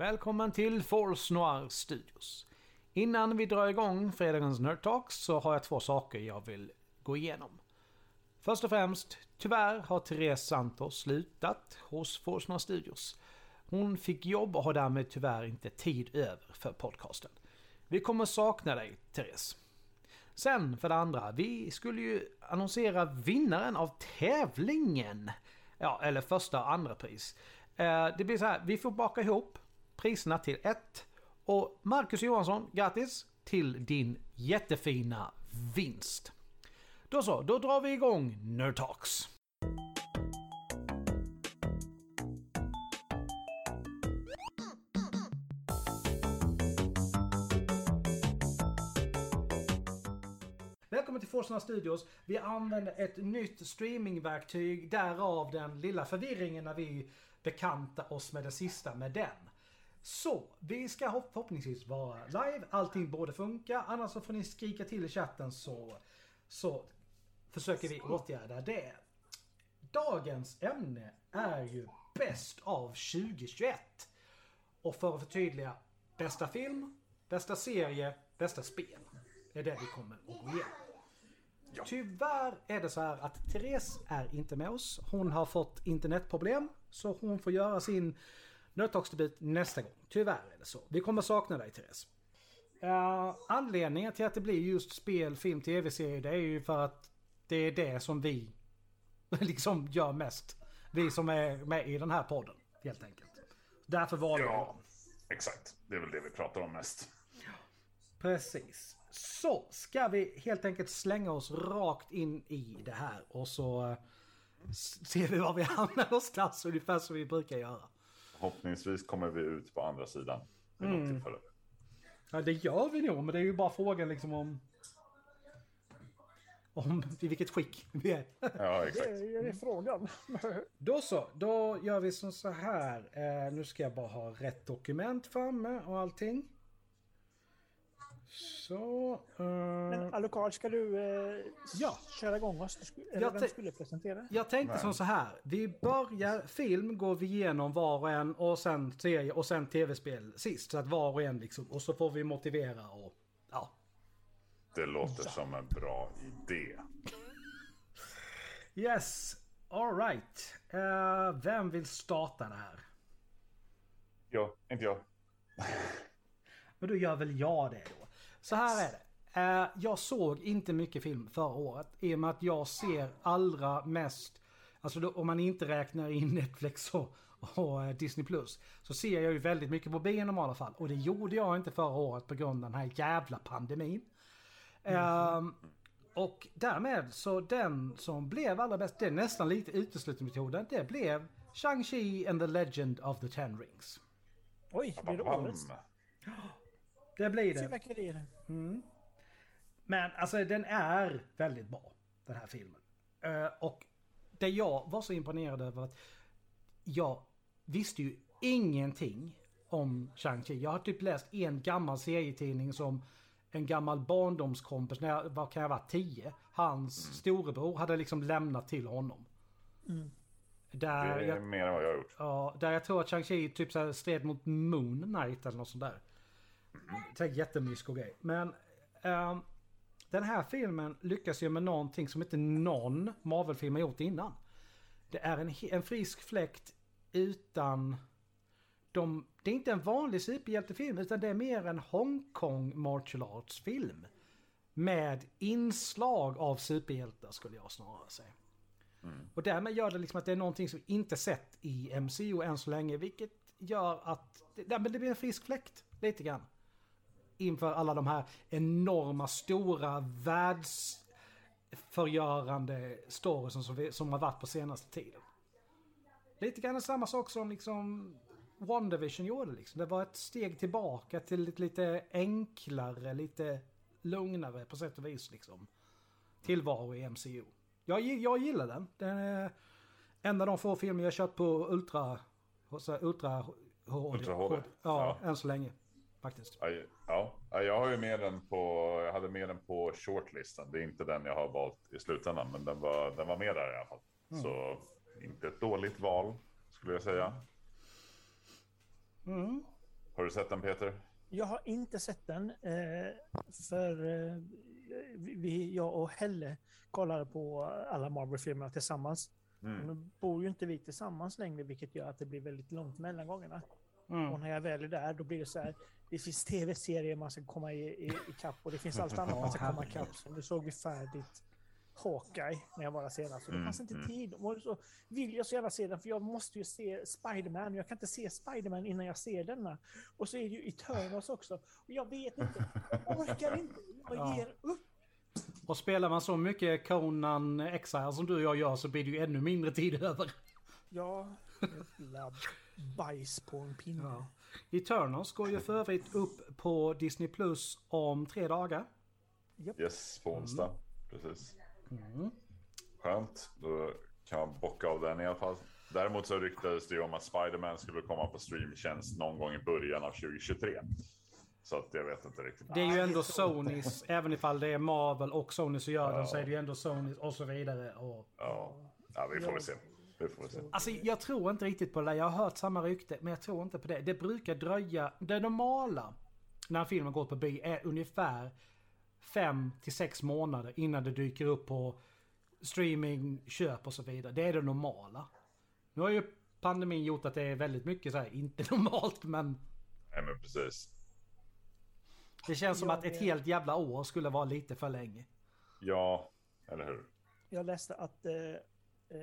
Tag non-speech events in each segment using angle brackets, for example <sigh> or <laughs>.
Välkommen till Force Noir Studios. Innan vi drar igång fredagens Nerd Talks så har jag två saker jag vill gå igenom. Först och främst, tyvärr har Therese Santos slutat hos Force Noir Studios. Hon fick jobb och har därmed tyvärr inte tid över för podcasten. Vi kommer sakna dig, Therese. Sen för det andra, vi skulle ju annonsera vinnaren av tävlingen. Ja, eller första och andra pris. Eh, det blir så här, vi får baka ihop priserna till ett. Och Marcus Johansson, grattis till din jättefina vinst. Då så, då drar vi igång Nerd Talks. Välkommen till Forsarna Studios. Vi använder ett nytt streamingverktyg, därav den lilla förvirringen när vi bekantar oss med det sista med den. Så, vi ska förhoppningsvis vara live, allting borde funka, annars så får ni skrika till i chatten så, så försöker vi åtgärda det. Dagens ämne är ju Bäst av 2021. Och för att förtydliga, bästa film, bästa serie, bästa spel. Det är det vi kommer att gå igenom. Ja. Tyvärr är det så här att Therese är inte med oss. Hon har fått internetproblem. Så hon får göra sin Nöttalksdebut nästa gång. Tyvärr är det så. Vi kommer sakna dig Therese. Uh, anledningen till att det blir just spel, film, tv-serier det är ju för att det är det som vi <laughs> liksom gör mest. Vi som är med i den här podden helt enkelt. Därför valde jag Ja, dem. exakt. Det är väl det vi pratar om mest. Precis. Så ska vi helt enkelt slänga oss rakt in i det här och så eh, ser vi var vi hamnar någonstans <laughs> ungefär som vi brukar göra. Förhoppningsvis kommer vi ut på andra sidan. vid något Mm. tillfälle. Ja det gör vi nog men det är ju bara frågan liksom om... Om i vilket skick vi är. Ja, <laughs> Det exakt. är ju frågan. <laughs> Då så, då gör vi som så här. Eh, nu ska jag bara ha rätt dokument framme och allting. Så... Eh, Men Alucard, ska du eh, Ja. köra igång oss? Eller Jag vem skulle presentera? Jag tänkte Nej. som så här. Vi börjar film, går vi igenom var och en och sen serie och sen tv-spel sist. Så att var och en liksom. Och så får vi motivera och... Ja. Det låter som en bra idé. <laughs> Yes. Alright. Uh, vem vill starta det här? Ja, inte jag. Men då gör väl jag det då. Så här är det. Eh, jag såg inte mycket film förra året. I och med att jag ser allra mest... Alltså då, om man inte räknar in Netflix och, och eh, Disney Plus. Så ser jag ju väldigt mycket på bio i normala fall. Och det gjorde jag inte förra året på grund av den här jävla pandemin. Ehm, och därmed så den som blev allra bäst, det är nästan lite uteslutningsmetoden. Det blev Shang-Chi and the Legend of the Ten Rings. Oj, blir det årets? <gasps> <gasps> Det blir det. Fyrverkerier. Men alltså den är väldigt bra, den här filmen. Eh, och det jag var så imponerad över att jag visste ju ingenting om Shang-Chi. Jag har typ läst en gammal serietidning som en gammal barndomskompis, när jag, vad kan jag vara, 10? Hans storebror hade liksom lämnat till honom. Där Det är jag, mer än vad jag har gjort. ja, där jag tror att Shang-Chi typ så stred mot Moon Knight eller något sånt där. Är jättemysko grej. Men ehm, den här filmen lyckas ju med någonting som inte någon Marvel-film har gjort innan. Det är en, en frisk fläkt utan... De, det är inte en vanlig superhjältefilm utan det är mer en Hongkong martial arts film. Med inslag av superhjältar skulle jag snarare säga. Och därmed gör det liksom att det är någonting som vi inte sett i MCU än så länge. Vilket gör att det, det blir en frisk fläkt lite grann. Inför alla de här enorma, stora, världsförgörande storiesen som, vi, som har varit på senaste tiden. Lite grann samma sak som liksom WandaVision gjorde. Liksom. Det var ett steg tillbaka till ett lite enklare, lite lugnare på sätt och vis. Liksom. Tillvaro i MCU. Jag, jag gillar den. Den är en av de få filmer jag kört på Ultra... så här Ultra HD. Ultra HD. Ja, Ja. än så länge. Faktiskt. Ja, Ja, Ja, jag har ju med den på, jag hade med den på shortlisten. Det är inte den jag har valt i slutändan, men den var, den var med där i alla fall. Mm. Så inte ett dåligt val, skulle jag säga. Har du sett den Peter? Jag har inte sett den. Eh, för eh, vi, jag och Helle kollade på alla Marvel-filmerna tillsammans. Mm. Nu bor ju inte vi tillsammans längre, vilket gör att det blir väldigt långt mellan gångerna. Mm. Och när jag väl är där, då blir det så här. Det finns tv-serier man ska komma i, i, i kapp och det finns allt annat man ska komma i kapp. Så nu såg vi färdigt Hawkeye när jag var där senast. Och det Mm, fanns inte mm. tid. Och så vill jag så gärna se den, för jag måste ju se Spiderman. Jag kan inte se Spiderman innan jag ser denna. Och så är det ju Eternals också. Och jag vet inte. Jag orkar inte. Jag Ja. ger upp. Och spelar man så mycket Conan Exile som du och jag gör så blir det ju ännu mindre tid över. Ja, jävla bajs på en pinne. Ja. Eternals går ju för övrigt upp på Disney Plus om tre dagar. Yes, på onsdag. Precis. Mm. Skönt. Då kan man bocka av den i alla fall. Däremot så ryktades det ju om att Spider-Man skulle komma på streamtjänst någon gång i början av 2023. Så att jag vet inte riktigt. Det är ju Ja, ändå. Sonys, <laughs> även ifall det är Marvel och Sony som gör den så Ja. är det ju ändå Sonys och så vidare. Och... Ja, ja vi får väl se. Får se. Alltså jag tror inte riktigt på det där. Jag har hört samma rykte, men jag tror inte på det. Det brukar dröja, det normala när en film har gått på bio är ungefär 5 till 6 månader innan det dyker upp på streaming, köp och så vidare. Det är det normala. Nu har ju pandemin gjort att det är väldigt mycket så här, inte <laughs> normalt men Nej men precis. det känns som Jag att ett vet. helt jävla år skulle vara lite för länge. Ja, eller hur? Jag läste att eh,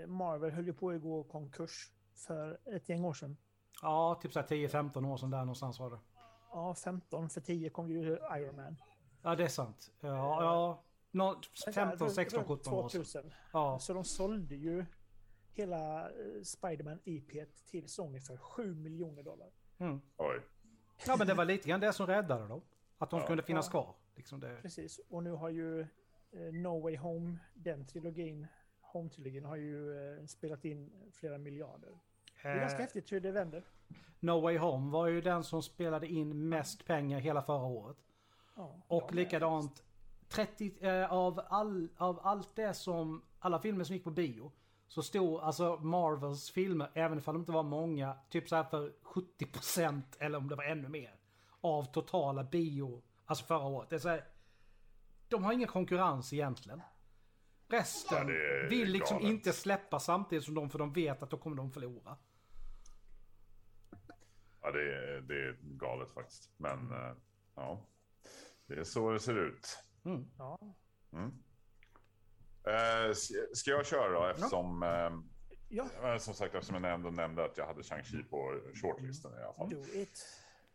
Marvel höll ju på att gå konkurs för ett gäng år sedan. Ja, typ så här 10-15 år sedan där någonstans var det. Ja, 15. För 10 kom ju Iron Man. Ja, det är sant. Ja, ja. Nå- 15, 16, 17 år sedan. 2000. Ja. Så de sålde ju hela eh, Spiderman IP till Sony för 7 miljoner dollar. Mm. Oj. Ja men det var lite grann det som räddade dem. Att de Ja. kunde finnas Ja. kvar. Liksom det. Precis. Och nu har ju eh, No Way Home, den trilogin, Home tydligen har ju spelat in flera miljarder. Det är ganska häftigt hur det vänder. no Way Home var ju den som spelade in mest pengar hela förra året. Ja. Och likadant 30 eh, av, all, av allt det som, alla filmer som gick på bio. Så stod alltså Marvels filmer, även ifall de inte var många, typ så här för 70% eller om det var ännu mer. Av totala bio, alltså förra året. Det är så här, de har ingen konkurrens egentligen. Resten Ja, vill liksom galet. inte släppa samtidigt som de, för de vet att då kommer de förlora. Ja, det är, det är galet faktiskt. Men eh, ja, det är så det ser ut. Mm. Ja. Mm. Eh, ska- jag köra då? Eftersom, eh, ja, eh, som sagt, eftersom jag ändå nämnde att jag hade Shang-Chi på shortlisten i alla fall. do it.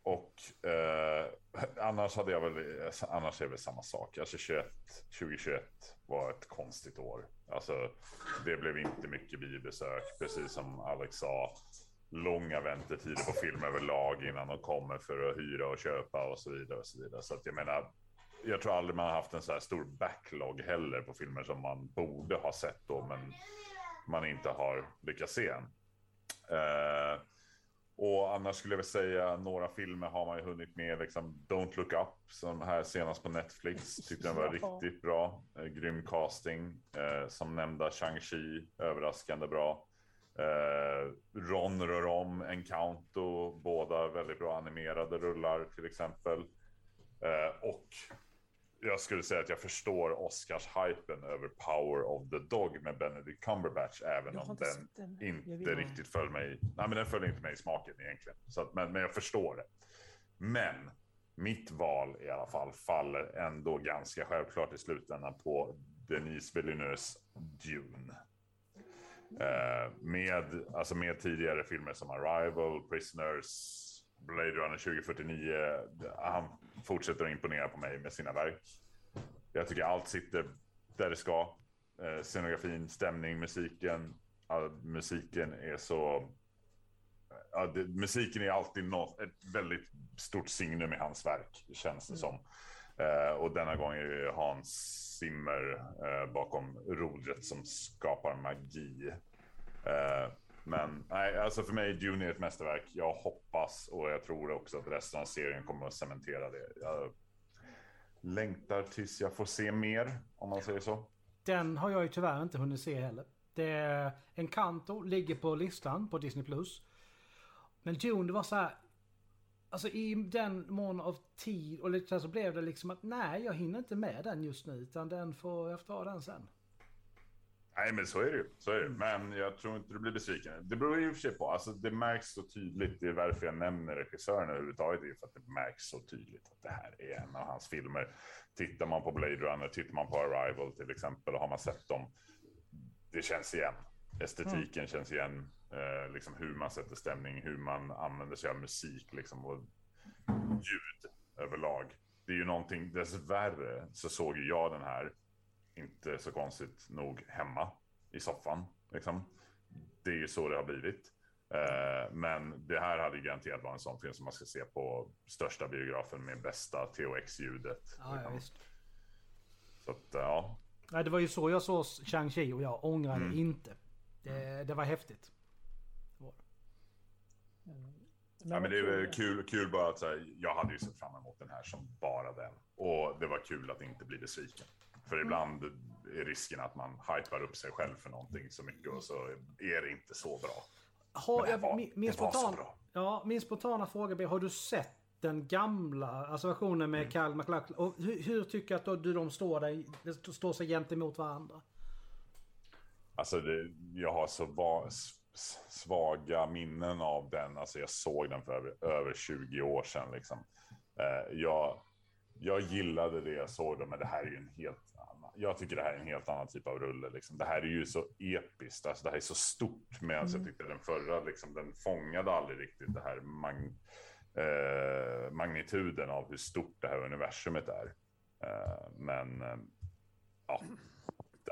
Och eh, annars hade jag väl, annars är det väl samma sak. Alltså 21, 2021 var ett konstigt år. Alltså det blev inte mycket biobesök, precis som Alex sa. Långa väntetider på film överlag innan de kommer för att hyra och köpa och så vidare. Och så vidare. Så att jag menar, jag tror aldrig man har haft en så här stor backlog heller på filmer som man borde ha sett då, men man inte har lyckats se än. Eh, och annars skulle jag väl säga några filmer har man ju hunnit med. Liksom Don't Look Up som här senast på Netflix. Tyckte den var <laughs> riktigt bra. Eh, grym casting. Eh, som nämnda Shang-Chi. Överraskande bra. Eh, Ron rör om Encanto. Båda väldigt bra animerade rullar till exempel. Eh, och jag skulle säga att jag förstår Oscars-hypen över Power of the Dog med Benedict Cumberbatch. Även om den den. Inte riktigt föll mig. Nej, men den föll inte mig i smaken egentligen. Så att, men, men jag förstår det. Men mitt val i alla fall faller ändå ganska självklart i slutändan på Denise Villeneuves Dune. Eh, med, alltså med tidigare filmer som Arrival, Prisoners, Blade Runner 2049. Han fortsätter att imponera på mig med sina verk. Jag tycker allt sitter där det ska. Eh, scenografin, stämning, musiken. Ja, musiken är så... Ja, det, musiken är alltid något, ett väldigt stort signum i hans verk, känns det som. Eh, och denna gång är det Hans Zimmer eh, bakom rodret som skapar magi. Men nej, alltså för mig Dune är ett mästerverk. Jag hoppas och jag tror också att resten av serien kommer att cementera det. Jag längtar tills jag får se mer, om man säger så. Den har jag ju tyvärr inte hunnit se heller. Det, Encanto ligger på listan på Disney+. Plus. Men Dune, det var så här. Alltså i den mån av tid och lite så, blev det liksom att nej, jag hinner inte med den just nu. Utan den får, jag ta den sen. Nej, men så är det ju. Så är det. Men jag tror inte du blir besviken. Det beror ju i och för sig på. Alltså, det märks så tydligt. Det är varför jag nämner regissören överhuvudtaget. Det är för att det märks så tydligt att det här är en av hans filmer. Tittar man på Blade Runner, tittar man på Arrival till exempel, och har man sett dem. Det känns igen. Estetiken mm. känns igen. Eh, liksom hur man sätter stämning, hur man använder sig av musik liksom, och ljud överlag. Det är ju någonting, dessvärre så såg jag den här inte så konstigt nog hemma i soffan. Liksom. Det är ju så det har blivit. Uh, men det här hade garanterat varit en sån film som man ska se på största biografen med bästa THX-ljudet. Ja, liksom. ja, Så att, ja. Nej, det var ju så jag såg Shang-Chi och jag ångrar mm. inte. Det, det var häftigt. Mm. Ja, men det är kul, kul bara att här, jag hade ju sett fram emot den här som bara den. Och det var kul att inte bli besviken. För ibland är risken att man hypar upp sig själv för någonting så mycket och så är det inte så bra. Har, jag, var, min, min, spontan, ja, min spontana fråga blir, har du sett den gamla, alltså versionen med mm. Kyle MacLachlan? Och hur, hur, tycker du att de står, där, står sig gentemot varandra? Alltså, det, jag har så va, svaga minnen av den. Alltså, jag såg den för över, över 20 år sedan. Liksom. Eh, jag, jag gillade det jag såg, då, men det här är ju en helt jag tycker det här är en helt annan typ av rulle. Liksom. Det här är ju så episkt, alltså, det här är så stort. Medan mm. jag tyckte den förra, liksom, den fångade aldrig riktigt det här mag eh, magnituden av hur stort det här universumet är. Eh, men eh, ja,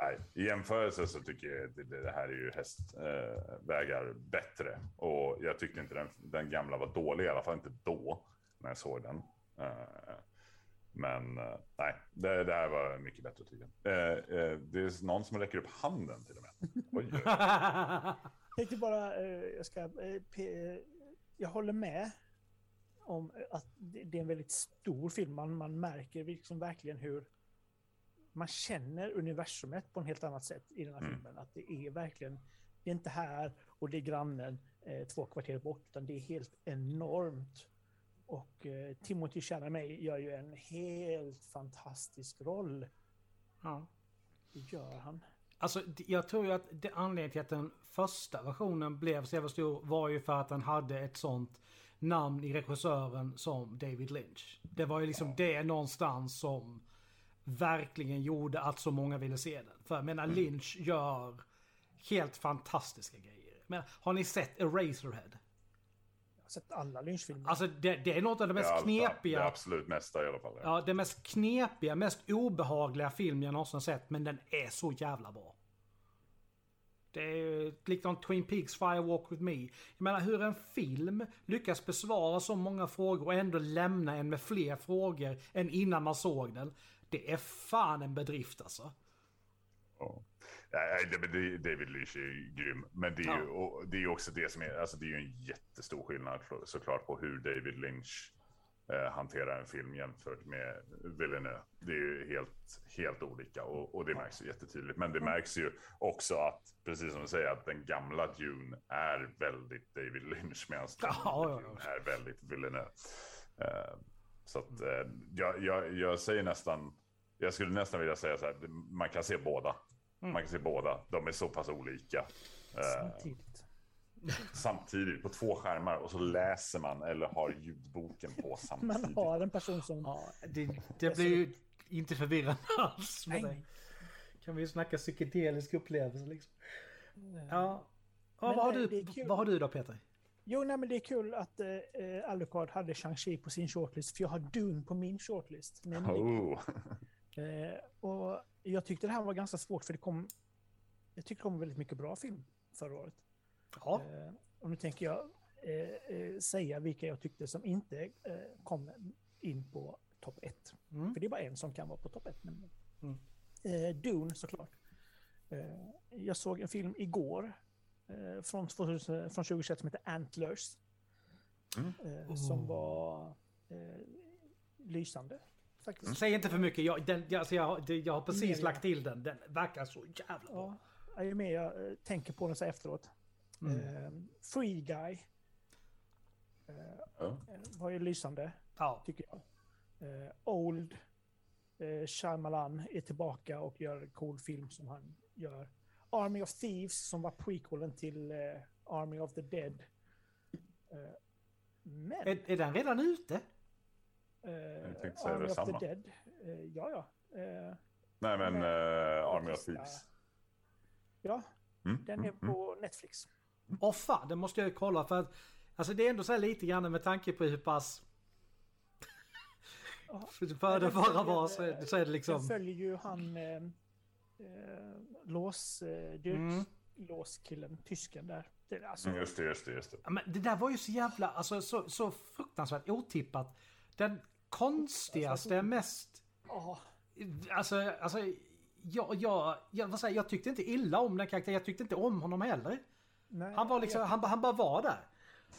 nej. i jämförelse så tycker jag det, det här är ju hästvägar eh, bättre. Och jag tyckte inte den, den gamla var dålig, i alla fall inte då när jag såg den. Eh, men uh, nej, det, det, här var mycket bättre jag. Uh, uh, det är någon som räcker upp handen till och med. Oj, oj. jag <laughs> tänkte bara, jag ska, jag håller med om att det är en väldigt stor film. Man, man märker liksom verkligen hur man känner universumet på en helt annat sätt i den här mm. filmen. Att det är verkligen, det är inte här och det är grannen två kvarter bort, utan det är helt enormt. Och eh, Timothy Chalamet gör ju en helt fantastisk roll. Ja. Det gör han. Alltså jag tror ju att det anledningen till att den första versionen blev så jävla stor var ju för att den hade ett sånt namn i regissören som David Lynch. Det var ju liksom ja. det någonstans som verkligen gjorde att så många ville se den. För jag menar mm. Lynch gör helt fantastiska grejer. Men har ni sett Eraserhead? Sett alla lynchfilmer. Alltså det, det, är något av det mest det knepiga. Det absolut mesta i alla fall. Ja. ja, det mest knepiga, mest obehagliga film jag någonsin sett. Men den är så jävla bra. Det är likadant Twin Peaks Fire Walk With Me. Jag menar hur en film lyckas besvara så många frågor och ändå lämna en med fler frågor än innan man såg den. Det är fan en bedrift alltså. Ja. Nej, David Lynch är ju grym. Men det är ju ja. det är också det som är, alltså det är ju en jättestor skillnad såklart på hur David Lynch eh, hanterar en film jämfört med Villeneuve. Det är ju helt, helt olika och, och det märks ju jättetydligt. Men det märks ju också att, precis som du säger, att den gamla Dune är väldigt David Lynch medan den ja, ja, är väldigt Villeneuve. Eh, så att eh, jag, jag, jag säger nästan, jag skulle nästan vilja säga så här, man kan se båda. Mm. Man kan se båda. De är så pass olika. Eh, samtidigt. samtidigt på två skärmar och så läser man eller har ljudboken på <laughs> samtidigt. Man har en person som... Ja, det, det blir ju inte förvirrande alls med dig. Kan vi snacka psykedelisk upplevelse liksom. Ja. ja vad, har du, vad har du då Peter? Jo, nej, men det är kul att eh, Alucard hade Shang-Chi på sin shortlist, för jag har Dune på min shortlist. Oh. Eh, och jag tyckte det här var ganska svårt för det kom... Jag tyckte det kom väldigt mycket bra film förra året. Ja. Eh, och nu tänker jag eh, eh, säga vilka jag tyckte som inte eh, kom in på topp ett. Mm. För det är bara en som kan vara på topp ett. Men, mm. Eh, Dune såklart. Eh, jag såg en film igår från, från 2021 som heter Antlers. Mm. Som var lysande faktiskt. Mm. Säg inte för mycket. Jag, den, alltså jag, jag har precis Nej, lagt till den. Den verkar så jävla bra. Ja, ju mer jag eh, tänker på den så efteråt. Mm. Uh, Free Guy. Uh, var ju lysande, Ja. tycker jag. Eh, Old, eh, Shyamalan är tillbaka och gör en cool film som han gör. Army of Thieves som var prequelen till eh, Army of the Dead. Eh, men... Är, är den redan ute? Eh, Jag tänkte säga Army of detsamma. the Dead. Eh, ja, ja. Eh, Nej, men uh, Army of Thieves. ja, Mm, den är mm, mm. på Netflix. Åh fan, det måste jag ju kolla för att Alltså det är ändå så här lite grann med tanke på hur pass. <laughs> För det den följer, var så är, så är det Den liksom följer ju han eh, eh, lås, eh, Mm. låskillen, tysken där. Det, alltså, Mm, Just det, just det, just det. Ja, men Det där var ju så jävla, alltså så, så fruktansvärt otippat. Den konstigaste, mest... ja, Alltså, alltså jag, jag, jag, vad säger, jag jag tyckte inte illa om den karaktären, jag tyckte inte om honom heller. nej, Han var liksom, han, han bara var där.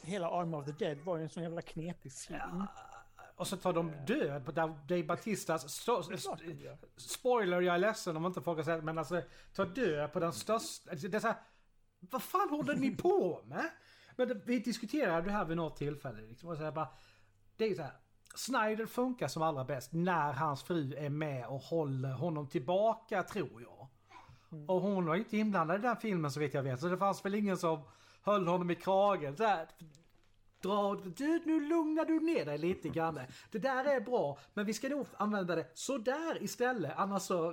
Hela Army of the Dead var ju en sån jävla knepig film. Och så tar de död på Dave Batistas... Så, spoiler, jag är ledsen om inte folk har sett men alltså tar död på den största... Det är så här, vad fan håller ni på med? Men det, vi diskuterade det här vid något tillfälle. Liksom, och så här, bara, det är så här. Snyder funkar som allra bäst när hans fru är med och håller honom tillbaka tror jag. Och hon var ju inte inblandad i den filmen så vet jag vet. Så det fanns väl ingen som höll honom i kragen. Så här, dra, du, nu lugnar du ner dig lite grann. Det där är bra, men vi ska nog använda det så där istället. Annars så...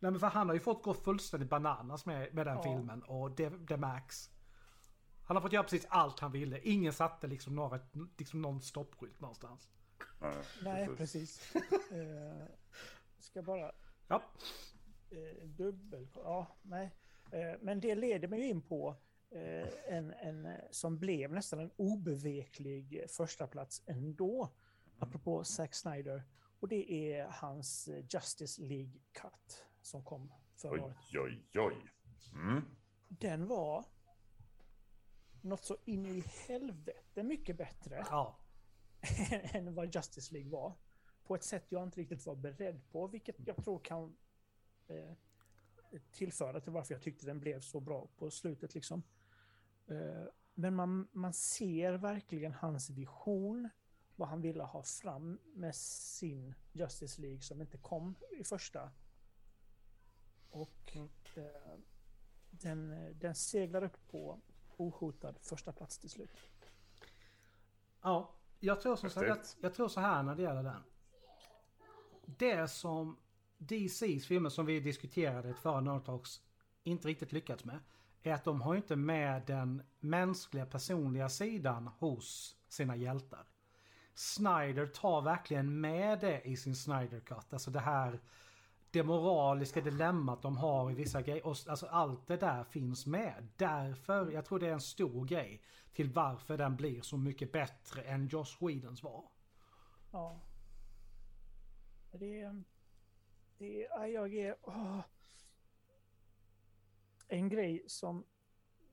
Nej men för han har ju fått gå fullständigt bananas med, med den Ja. filmen och det, det märks. Han har fått göra precis allt han ville. Ingen satte liksom, några, liksom någon stoppskylt någonstans. Nej, Nej, precis. eh, ska bara Ja. eh, dubbel... Ja, nej. Eh, men det leder mig in på en, en som blev nästan en obeveklig första plats ändå. Apropå Zack Snyder. Och det är hans Justice League Cut som kom förra året. Oj, oj, oj. Mm. Den var något så in i helvete mycket bättre Ja. <laughs> än vad Justice League var. På ett sätt jag inte riktigt var beredd på, vilket jag tror kan eh, tillföra till varför jag tyckte den blev så bra på slutet. Liksom. Eh, men man, man ser verkligen hans vision, vad han ville ha fram med sin Justice League som inte kom i första. Och eh, den, den seglar upp på ohotad första plats till slut. Ja, jag tror, som så, jag, tror så här när det gäller den. Det som DCs filmer som vi diskuterade i ett förra Nerdtalks inte riktigt lyckats med. Är att de har inte med den mänskliga personliga sidan hos sina hjältar. Snyder tar verkligen med det i sin Snyder Cut. Alltså det här det moraliska dilemmat de har i vissa grejer. Och, Alltså allt det där finns med. Därför, jag tror det är en stor grej till varför den blir så mycket bättre än Josh Whedons var. Ja. Det är... Det är... Jag är... åh. En grej som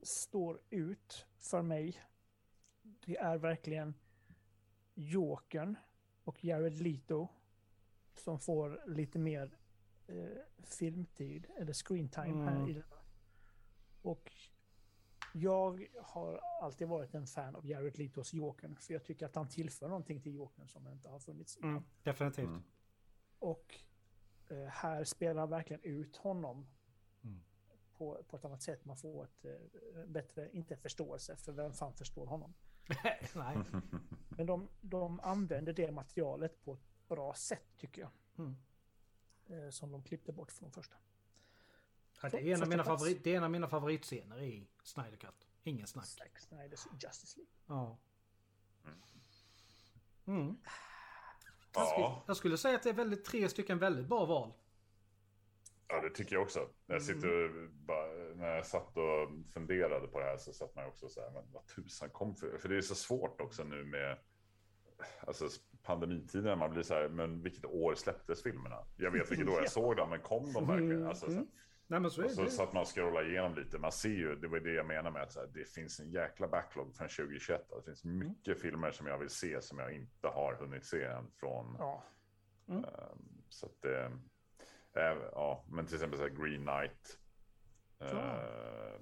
står ut för mig. Det är verkligen Jokern och Jared Leto. Som får lite mer filmtid eller screentime här Mm. i denna. Och jag har alltid varit en fan av Jared Letos Jokern. För jag tycker att han tillför någonting till Jokern som inte har funnits innan. Mm, definitivt. Mm. Och eh, här spelar han verkligen ut honom Mm. på, på ett annat sätt. Man får ett eh, bättre, inte förståelse, för vem fan förstår honom? <laughs> Nej. Men de, de använder det materialet på ett bra sätt tycker jag. Mm. Eh, som de klippte bort från första. Ja, det, är en av mina favorit, det är en av mina favoritscener i Snyder Cut. Ingen snack. Zack Snyders Justice League. Ja. Mm. Ja, Jag skulle säga att det är väldigt, tre stycken väldigt bra val. ja, det tycker jag också. Jag sitter och bara, när jag satt och funderade på det här så satt man också så här, men vad tusan kom för? För det är så svårt också nu med alltså, pandemitiden. Man blir så här, men vilket år släpptes filmerna? Jag vet vilket år jag <laughs> såg dem, men kom de verkligen? Alltså, så, här, Nej men så är och så det. satt man och scrollade igenom lite. Man ser ju, det var det jag menar med att så här, det finns en jäkla backlog från 2021. Det finns mycket filmer som jag vill se som jag inte har hunnit se än från Ja, Ehm, Så att det, äh, ja, men till exempel så här Green Knight. Eh,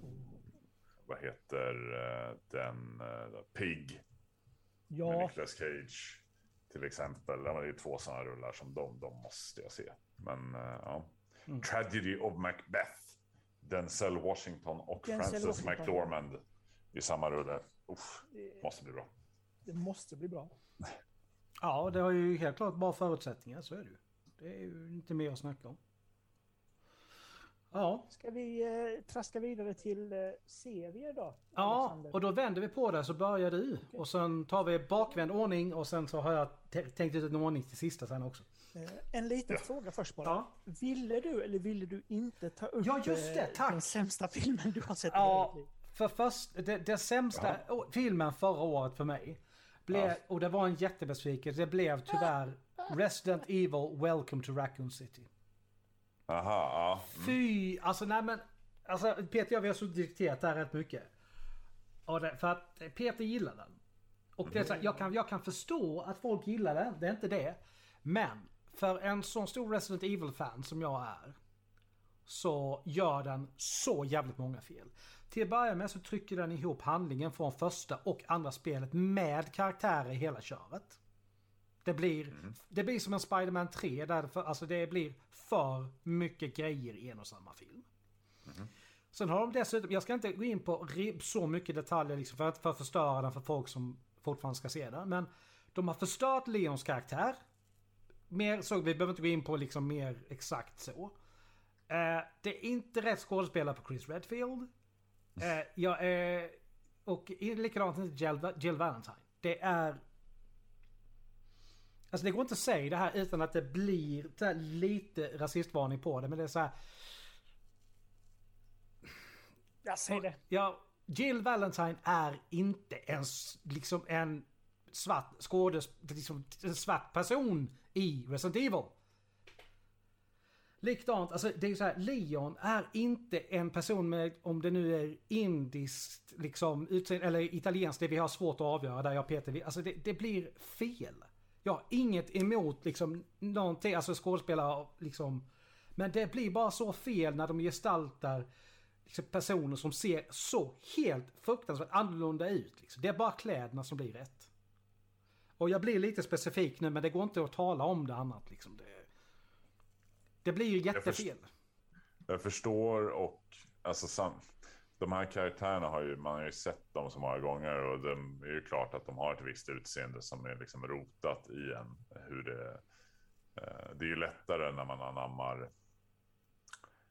vad heter eh, den? Uh, Pig. Ja. Med Nicolas Cage till exempel. Det är två sådana rullar som de, de måste jag se. Men uh, ja. Mm. Tragedy of Macbeth. Denzel Washington och Denzel Frances Washington. McDormand i samma rulle. Uff, måste bli bra. Det måste bli bra. Ja, det har ju helt klart bra förutsättningar, så är det ju. Det är ju inte mer att snacka om. Ja, Ska vi eh, traska vidare till eh, serier då? ja Alexander? och då vänder vi på det så börjar du. Och sen tar vi bakvänd ordning och sen så har jag tänkt ut en ordning till sista sen också. Eh, En liten fråga först bara. Ja. Ville du eller ville du inte ta upp Ja, just det, eh, tack. den sämsta filmen du har sett i Ja, för först, det, det sämsta å- filmen förra året för mig. Blev, Ja. Och det var en jättebesvikelse. Det blev tyvärr <laughs> Resident Evil Welcome to Raccoon City. Aha, ja. Mm. Fy, alltså nej men. Alltså Peter och jag vi har suttit och diskuterat det här rätt mycket. Och det, för att Peter gillar den. Och det är så här, jag, kan, jag kan förstå att folk gillar den, det är inte det. Men för en sån stor Resident Evil-fan som jag är. Så gör den så jävligt många fel. Till att börja med så trycker den ihop handlingen från första och andra spelet med karaktärer i hela köret. Det blir, det blir som en Spider-Man 3 där det, för, alltså det blir för mycket grejer i en och samma film. Sen har de dessutom, jag ska inte gå in på så mycket detaljer liksom för att, för att förstöra den för folk som fortfarande ska se den. Men de har förstört Leons karaktär. Mer så, vi behöver inte gå in på liksom mer exakt så. Eh, det är inte rätt skådespelare på Chris Redfield. Eh, jag är... Och likadant med Jill, Jill Valentine. Det är... Alltså det går inte att säga det här utan att det blir lite rasistvarning på det. Men det är så här... Jag säger det. Ja, Jill Valentine är inte ens liksom en svart skådespelare, liksom en svart person i Resident Evil. Likadant, alltså det är så här, Leon är inte en person med, om det nu är indiskt, liksom, utseende, eller italienskt, det vi har svårt att avgöra där jag vi, alltså det, det blir fel. Jag har inget emot liksom någonting, alltså skådespelare liksom, men det blir bara så fel när de gestaltar liksom, personer som ser så helt fruktansvärt annorlunda ut. Liksom. Det är bara kläderna som blir rätt. Och jag blir lite specifik nu men det går inte att tala om det annat. Liksom. Det, det blir ju jättefel. Jag förstår och alltså sam, de här karaktärerna har ju man har ju sett dem så många gånger och det är ju klart att de har ett visst utseende som är liksom rotat i en. Hur det, eh, det är ju lättare när man anammar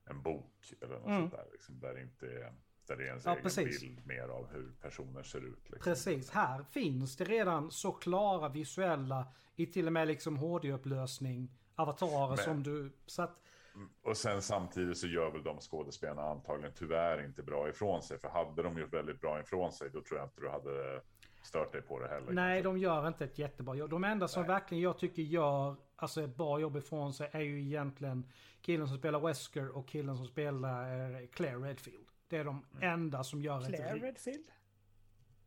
en bok eller något Mm. sånt där. Liksom, där, det inte är, där det är ens Ja, egen precis. bild mer av hur personer ser ut. Liksom. Precis, här finns det redan så klara visuella i till och med liksom HD-upplösning avatarer Men- som du... Så att, Och sen samtidigt så gör väl de skådespelarna antagligen tyvärr inte bra ifrån sig. För hade de gjort väldigt bra ifrån sig då tror jag inte du hade stört dig på det heller. nej, kanske. de gör inte ett jättebra jobb. De enda som Nej. verkligen jag tycker gör alltså ett bra jobb ifrån sig är ju egentligen killen som spelar Wesker och killen som spelar eh, Claire Redfield. Det är de Mm. enda som gör Claire ett... Redfield?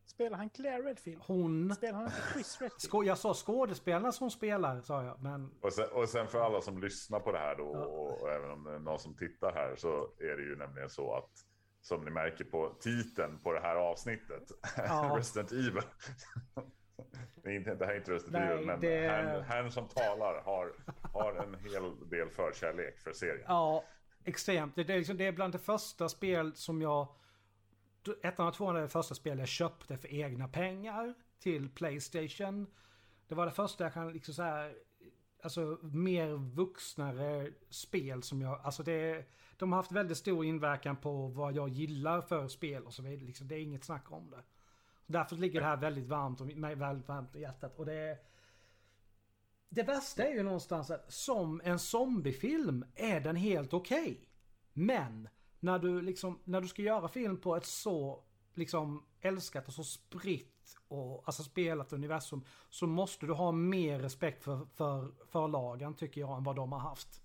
Spelar han Claire Redfield? Hon... Spelar han inte Chris Redfield? Jag sa skådespelarna som spelar, sa jag. Men Och sen, och sen för alla som lyssnar på det här då, och, och även om det är någon som tittar här, så är det ju nämligen så att som ni märker på titeln på det här avsnittet, Ja. <laughs> Resident Evil. <laughs> det, är inte, det här är inte Resident Nej, Evil, men det- herrn som talar har, har en hel del förkärlek för serien. Ja, extremt. Det, det, är liksom, det är bland det första spel som jag... Ettan och tvåan är det första spel jag köpte för egna pengar till Playstation. Det var det första jag kan liksom så här... Alltså mer vuxnare spel som jag... Alltså det... De har haft väldigt stor inverkan på vad jag gillar för spel och så vidare. Liksom, det är inget snack om det. Därför ligger det här väldigt varmt och väldigt varmt i hjärtat. Och det. Det värsta är ju någonstans att som en zombiefilm är den helt okej. Men när du liksom, när du ska göra film på ett så liksom älskat och så spritt och alltså spelat universum så måste du ha mer respekt för, för förlagen tycker jag än vad de har haft.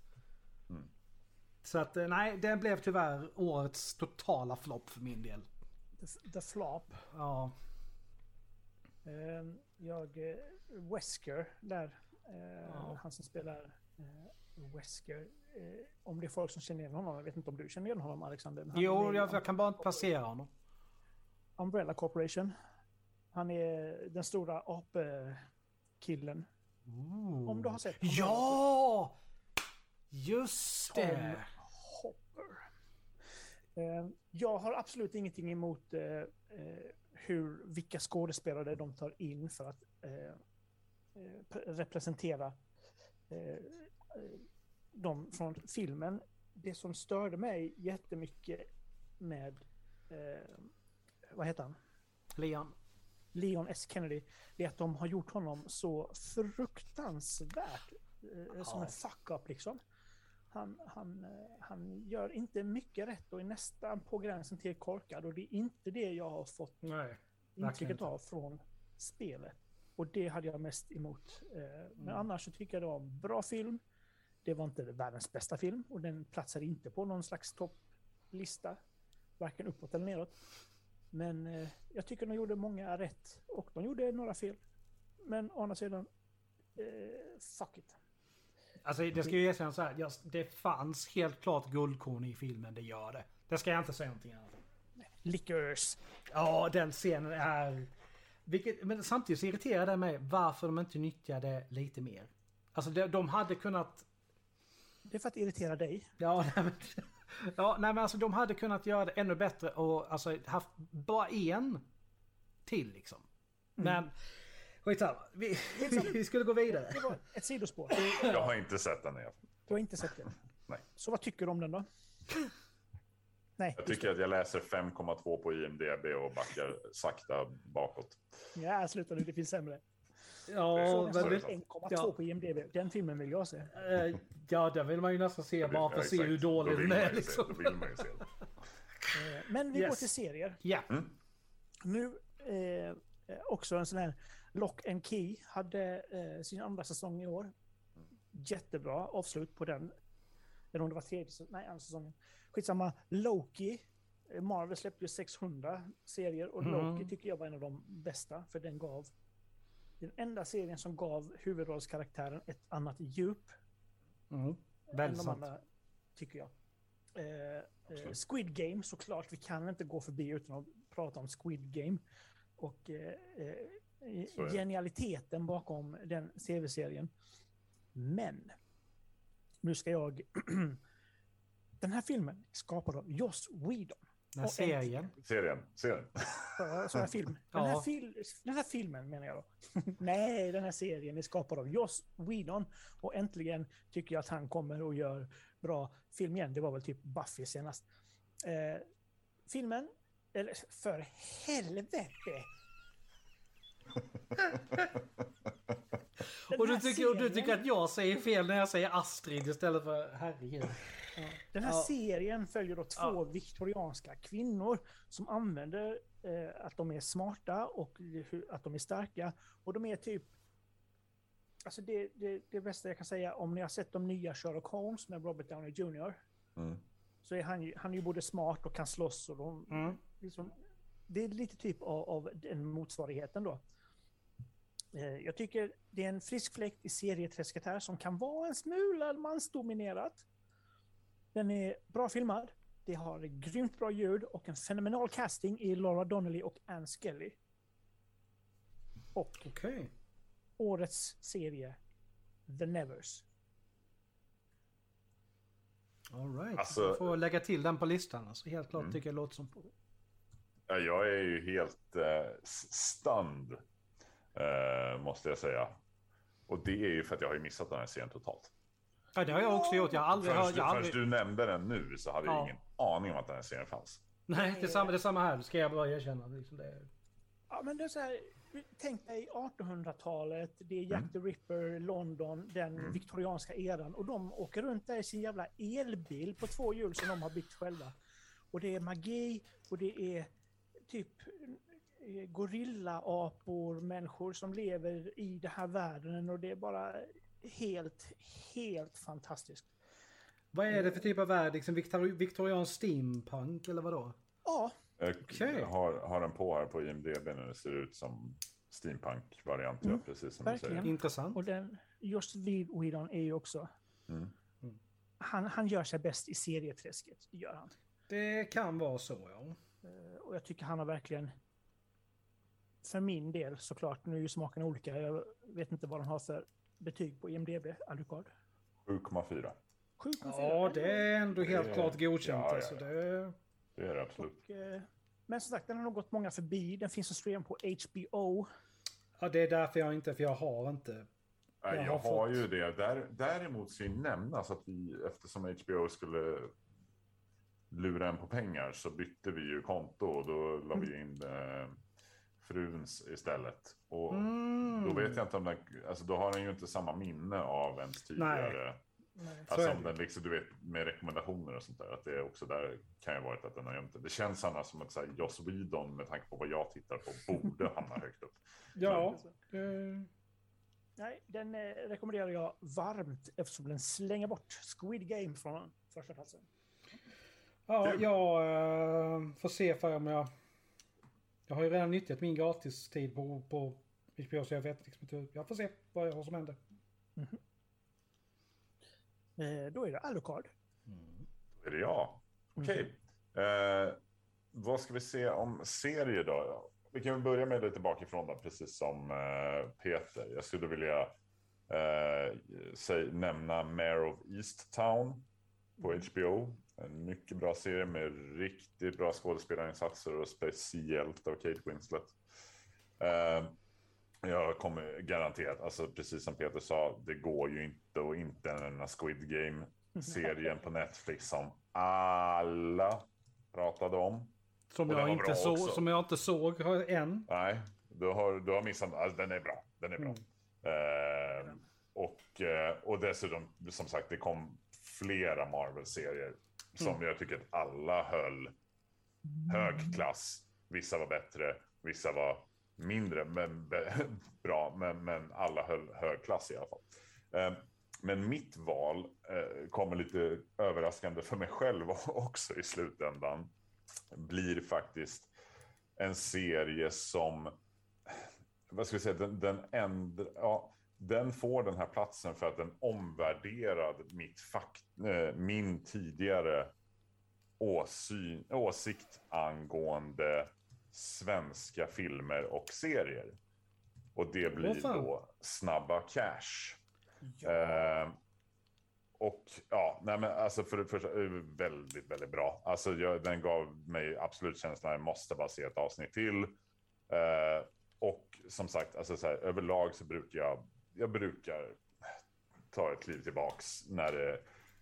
Så att eh, nej, den blev tyvärr årets totala flopp för min del. The, the Flop. Ja, Eh, jag... eh, Wesker där. eh, Ja. Han som spelar Wesker. Eh, om det är folk som känner igen honom. Jag vet inte om du känner igen honom Alexander. jo jag, jag kan bara inte placera honom. Umbrella Corporation. Han är den stora apkillen. Om du har sett honom. Ja! Just Tom det! Hopper. Eh, Jag har absolut ingenting emot eh, hur, vilka skådespelare de tar in för att pre- representera dem från filmen. Det som störde mig jättemycket med, eh, vad heter han? Leon. Leon S. Kennedy, det är att de har gjort honom så fruktansvärt eh, som en fuck-up liksom. Han, han, eh, han gör inte mycket rätt och är nästan på gränsen till korkad och det är inte det jag har fått Nej. intrycket inte. av från spelet. Och det hade jag mest emot. Eh, Men Mm. annars så tycker jag det var en bra film. Det var inte världens bästa film och den platsar inte på någon slags topplista. Varken uppåt eller neråt. Men eh, jag tycker de gjorde många rätt och de gjorde några fel. Men å andra sidan, eh, fuck it. Alltså det ska ju erkännas så här. jag- Det fanns helt klart guldkorn i filmen, det gör det. Det ska jag inte säga någonting annat om. Lickers. Ja, den scenen är... Vilket, men samtidigt så irriterar det mig varför de inte nyttjade lite mer. Alltså de, de hade kunnat... Det är för att irritera dig. Ja, <laughs> nej, men, ja, nej men alltså de hade kunnat göra det ännu bättre och alltså haft bara en till liksom. Men skitsamma. Vi, <laughs> vi, skulle gå vidare. Det var ett sidospår. Jag har inte sett den än. Du har inte sett den. Nej. Så vad tycker du om den då? Nej. Jag tycker att jag läser 5,2 på IMDB och backar sakta bakåt. Ja, sluta nu. Det finns sämre. Ja, det, 1,2 ja. på IMDB. Den filmen vill jag se. eh, ja, den vill man ju nästan se bara för att se hur dålig den är se- liksom. Då vill man ju se den. Eh, Men vi går Yes. till serier. Ja, Nu, eh, också en sån här Lock and Key hade eh, sin andra säsong i år. Jättebra avslut på den. Eller om det var tredje säsongen. Nej, andra säsongen. Skitsamma. Loki. Marvel släppte ju 600 serier och Mm. Loki tycker jag var en av de bästa. För den gav den enda serien som gav huvudrollskaraktären ett annat djup mm. de sant. andra, tycker jag. Eh, eh. Squid Game såklart, vi kan inte gå förbi utan att prata om Squid Game. Och eh, eh, genialiteten bakom den tv-serien. Men, nu ska jag... <clears throat> den här filmen skapad av Joss Whedon. Den här serien. Serien, serien. Sa jag <laughs> film? Den, här fil den här filmen menar jag då. <laughs> Nej, den här serien är skapad av Joss Whedon. Och äntligen tycker jag att han kommer och gör bra film igen. Det var väl typ Buffy senast. Eh, filmen, eller för helvete! <laughs> Och du, här tycker, och du tycker att jag säger fel när jag säger Astrid istället för herregud. Den här Ja. serien följer då två Ja. viktorianska kvinnor som använder eh, att de är smarta och att de är starka. Och de är typ... Alltså det, det, det bästa jag kan säga, om ni har sett de nya Sherlock Holmes med Robert Downey Jr. Mm. Så är han, ju- han är ju både smart och kan slåss. Och de, Mm. liksom, det är lite typ av, av den motsvarigheten då. Eh, Jag tycker det är en frisk fläkt i serieträsket här som kan vara en smula mansdominerat. Den är bra filmad. Det har grymt bra ljud och en fenomenal casting i Laura Donnelly och Anne Skelly. Och Okej. årets serie The Nevers. Alright. Alltså- jag får lägga till den på listan. Alltså, helt klart Mm. tycker jag låter som... Ja, jag är ju helt eh, s- stunned, eh, måste jag säga. Och det är ju för att jag har ju missat den här serien totalt. Ja, det har jag också gjort. Jag har aldrig hört... förrän aldrig... du nämnde den nu så hade Ja. jag ingen aning om att den här serien fanns. Nej, det är, samma, det är samma här. Det ska jag bara erkänna. Liksom det är... Ja, men det är så här, tänk dig 1800-talet, det är Jack the Ripper, London, den viktorianska eran och de åker runt där i sin jävla elbil på två hjul som de har byggt själva. Och det är magi och det är typ eh, gorillaapor, människor som lever i den här världen och det är bara helt, helt fantastiskt. Vad är det för typ av värld? Liksom Victor- viktoriansk steampunk eller vadå? Ja, Jag Okej. har, har den på här på IMDB nu. Det ser ut som steampunk-variant, Mm, precis som verkligen. du säger. Intressant. och den, just Whedon är ju också, Mm. han, han gör sig bäst i serieträsket, gör han. Det kan vara så ja. Eh, Och jag tycker han har verkligen för min del såklart, nu är ju smaken olika. Jag vet inte vad de har för betyg på IMDB, Alucard. 7,4. 7,4. Ja, det är ändå helt Det- klart godkänt. ja, ja, Alltså, det... Det är det absolut. Och, eh, men som sagt, den har nog gått många förbi. Den finns att streama på HBO. Ja, det är därför jag inte, för jag har inte. Nej, Jag jag, har har fått- ju det. Där, däremot ska ju nämnas att vi, eftersom HBO skulle lura en på pengar, så bytte vi ju konto och då la vi in eh, fruns istället. Och Mm. då vet jag inte om den, alltså då har den ju inte samma minne av ens tidigare. Nej. Så Alltså om den liksom, du vet, med rekommendationer och sånt där, att det är också där kan ju varit att den har gömt det. Det känns annars som att så här, Joss Whedon, med tanke på vad jag tittar på, borde <laughs> hamna högt upp. Ja. Nej, den eh, rekommenderar jag varmt eftersom den slänger bort Squid Game från första platsen. Ja, jag eh, får se för om jag... Jag har ju redan nyttjat min gratistid på, på HBO så jag vet liksom inte. Jag får se vad, jag- vad som händer. Eh, då är det Alucard. Då är det jag. Okej. Eh, vad ska vi se om serier då? Vi kan börja med lite bakifrån då, precis som eh, Peter. Jag skulle vilja eh, säg, nämna Mayor of Easttown på HBO. En mycket bra serie med riktigt bra skådespelarinsatser och speciellt av Kate Winslet. Eh, jag kommer garanterat, alltså precis som Peter sa, det går ju inte att inte nämna Squid Game serien på Netflix som alla pratade om. Som Och jag, inte så, som jag inte såg än. Nej, du har, du har missat. Alltså, den är bra. Den är bra. Eh, och, eh, och dessutom, som sagt, det kom flera Marvel-serier som jag tycker att alla höll hög klass. Vissa var bättre, vissa var mindre men <laughs> bra, men, men alla höll hög klass i alla fall. Eh, men mitt val eh, kommer lite överraskande för mig själv <laughs> också i slutändan. Blir faktiskt en serie som, vad ska vi säga, den, den, ändra, ja, den får den här platsen för att den omvärderade mitt fakt, eh, min tidigare åsyn, åsikt angående svenska filmer och serier. Och det blir fan. då Snabba Cash. Eh, och ja, nej men alltså för det första, eh, väldigt, väldigt bra. Alltså jag, den gav mig absolut känslan, jag måste bara se ett avsnitt till. Eh, och som sagt, alltså så här, överlag så brukar jag, jag brukar ta ett kliv tillbaks när det,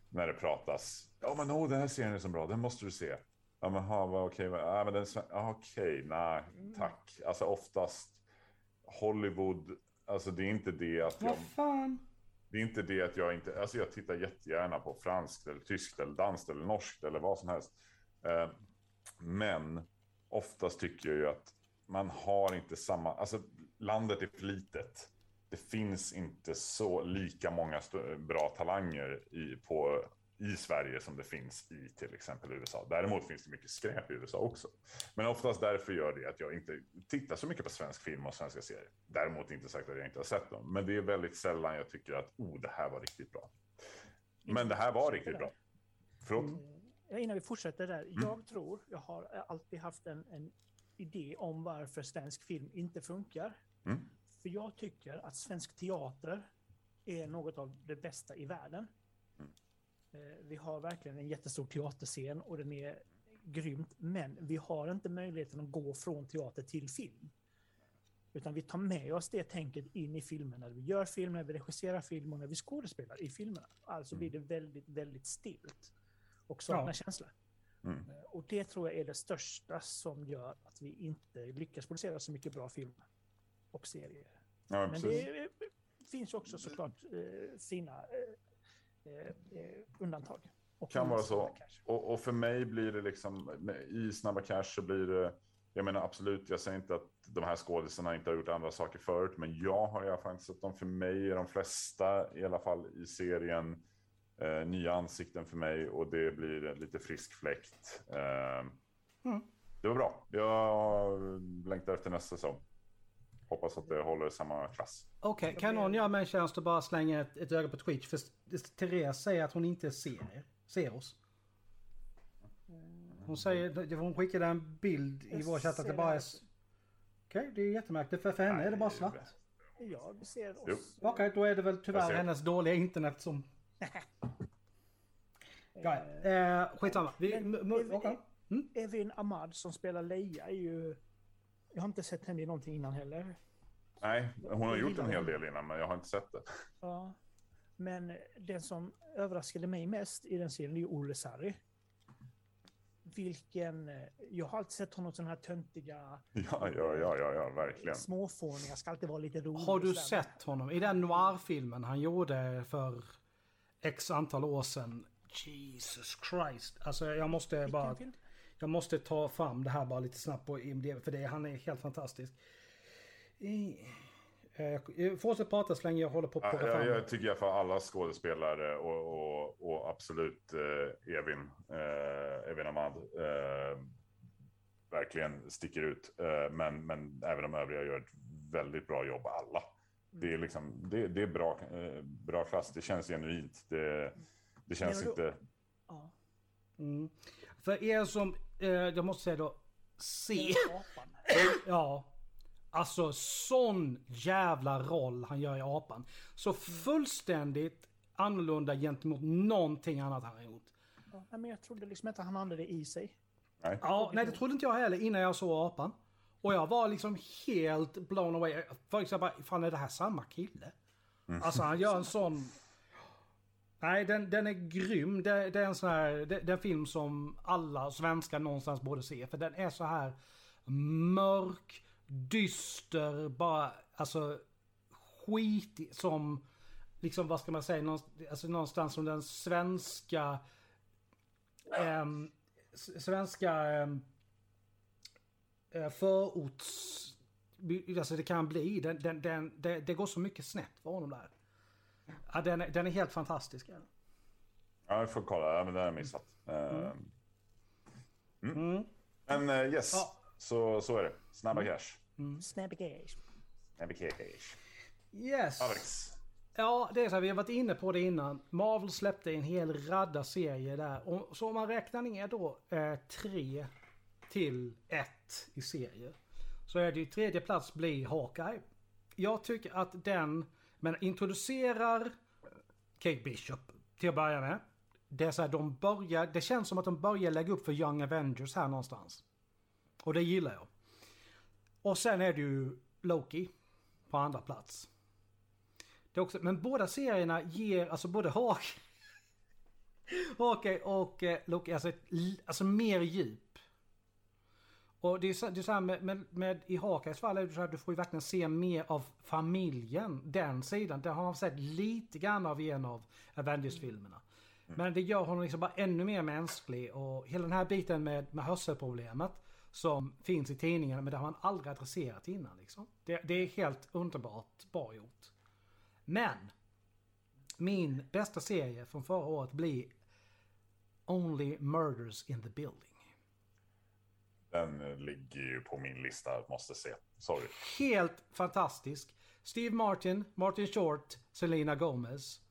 när det pratas. Ja men oh, den här serien är så bra, den måste du se. Ja men ha, okej, vad- ja, men den, ja, okej, nej, tack. Alltså oftast Hollywood, alltså det är inte det att jag Vad fan? det är inte det att jag inte, alltså jag tittar jättegärna på franskt eller tyskt eller danskt eller norskt eller vad som helst. Eh, men oftast tycker jag ju att man har inte samma, alltså landet är för litet. Det finns inte så lika många bra talanger i, på, i Sverige som det finns i till exempel USA. Däremot finns det mycket skräp i USA också. Men oftast därför gör det att jag inte tittar så mycket på svensk film och svenska serier. Däremot inte sagt att jag inte har sett dem. Men det är väldigt sällan jag tycker att oh, det här var riktigt bra. Men det här var riktigt bra. Förlåt? Ja, innan vi fortsätter där. Mm. Jag tror, jag har alltid haft en, en idé om varför svensk film inte funkar. Mm. För jag tycker att svensk teater är något av det bästa i världen. Mm. Eh, Vi har verkligen en jättestor teaterscen och den är grymt, men vi har inte möjligheten att gå från teater till film. Utan vi tar med oss det tänket in i filmen när vi gör film, när vi regisserar film och när vi skådespelar i filmerna. Alltså blir det väldigt, väldigt stilt och saknar Ja. känsla. Mm. Eh, Och det tror jag är det största som gör att vi inte lyckas producera så mycket bra film och serier. Ja, Men precis. det finns också såklart eh, fina eh, eh, undantag. Och Kan vara så. Och, och för mig blir det liksom, i Snabba Cash så blir det, jag menar absolut, jag säger inte att de här skådisarna inte har gjort andra saker förut, men jag har i alla fall inte sett dem. För mig är de flesta, i alla fall i serien, eh, nya ansikten för mig och det blir lite frisk fläkt. Eh, Mm. Det var bra. Jag längtar efter nästa säsong. Hoppas att det håller samma klass. Okej, kan någon göra mig en tjänst och bara slänga ett, ett öga på Twitch? För Therese säger att hon inte ser er. Ser oss. Hon säger, hon skickade en bild i Jag vår chatt att det bara är... Okej, det är jättemärkligt för, för henne är det bara svart. Jag ser oss. Okej, då är det väl tyvärr hennes dåliga internet som... <laughs> Ja, ja. eh, skitsamma. Vi, Men- okej. Mm. Evin Ahmad som spelar Leia är ju... Jag har inte sett henne i någonting innan heller. Nej, hon har gjort en hel del innan, men jag har inte sett det. Ja. Men den som överraskade mig mest i den serien är ju Olle Sarri. Vilken... Jag har alltid sett honom som den här töntiga, Ja, ja, ja, ja, ja verkligen. småfåniga, ska alltid vara lite rolig. Har du sett honom i den noir-filmen han gjorde för x antal år sedan? Jesus Christ. Alltså jag måste Vilken bara... film? Jag måste ta fram det här bara lite snabbt på IMDb för det, han är helt fantastisk. I, eh, fortsätt prata så länge jag håller på att Ja, plocka jag, fram jag det. tycker för alla skådespelare och, och, och absolut eh, Evin, eh, Evin Ahmad eh, verkligen sticker ut. Eh, men, men även de övriga gör ett väldigt bra jobb, alla. Det är, liksom, det, det är bra, eh, bra klass, det känns genuint. Det, det känns inte... Ja. Mm. För er som, eh, jag måste säga då, se. Apan. <laughs> Ja. Alltså sån jävla roll han gör i apan. Så fullständigt annorlunda gentemot någonting annat han har gjort. Ja, men jag trodde liksom inte han hade det i sig. Nej. Ja, nej det trodde inte jag heller innan jag såg apan. Och jag var liksom helt blown away. Jag bara, fan är det här samma kille? Alltså han gör en sån... Nej, den, den är grym. Det, det är en sån här, det, det är en film som alla svenskar någonstans borde se. För den är så här mörk, dyster, bara alltså skitig som, liksom vad ska man säga, någonstans, alltså, någonstans som den svenska, eh, svenska eh, förorts, alltså det kan bli. Den, den, den, det, det går så mycket snett för honom där. Ja, den, är- den är helt fantastisk. Ja. Ja, jag får kolla, ja, men det har jag missat. Eh, Mm. Men eh, yes, Ja. så, så är det. Snabba cash. Snabby Gage. Snabba cash. Yes. Alex. Ja, det är så här, vi har varit inne på det innan. Marvel släppte en hel radda serier där. Och, så om man räknar ner då eh, tre till ett i serier. Så är det ju tredje plats blir Hawkeye. Jag tycker att den, men introducerar Kate Bishop till att börja med. Det är så här, de börjar, det känns som att de börjar lägga upp för Young Avengers här någonstans. Och det gillar jag. Och sen är det ju Loki på andra plats. Det är också, men båda serierna ger, alltså både Hawk, <laughs> Hawkeye och eh, Loki, alltså, alltså mer djup. Och det är så, det är så här med, med, med i Hawkeyes fall är det så här, du får ju verkligen se mer av familjen. Den sidan, det har man sett lite grann av i en av Avengers-filmerna. Men det gör honom liksom bara ännu mer mänsklig och hela den här biten med, med hörselproblemet som finns i tidningen men det har man aldrig adresserat innan liksom. Det, det är helt underbart bra gjort. Men min bästa serie från förra året blir Only Murders in the Building. Den eh, ligger ju på min lista, måste se. Sorry. Helt fantastisk. Steve Martin, Martin Short, Selena Gomez.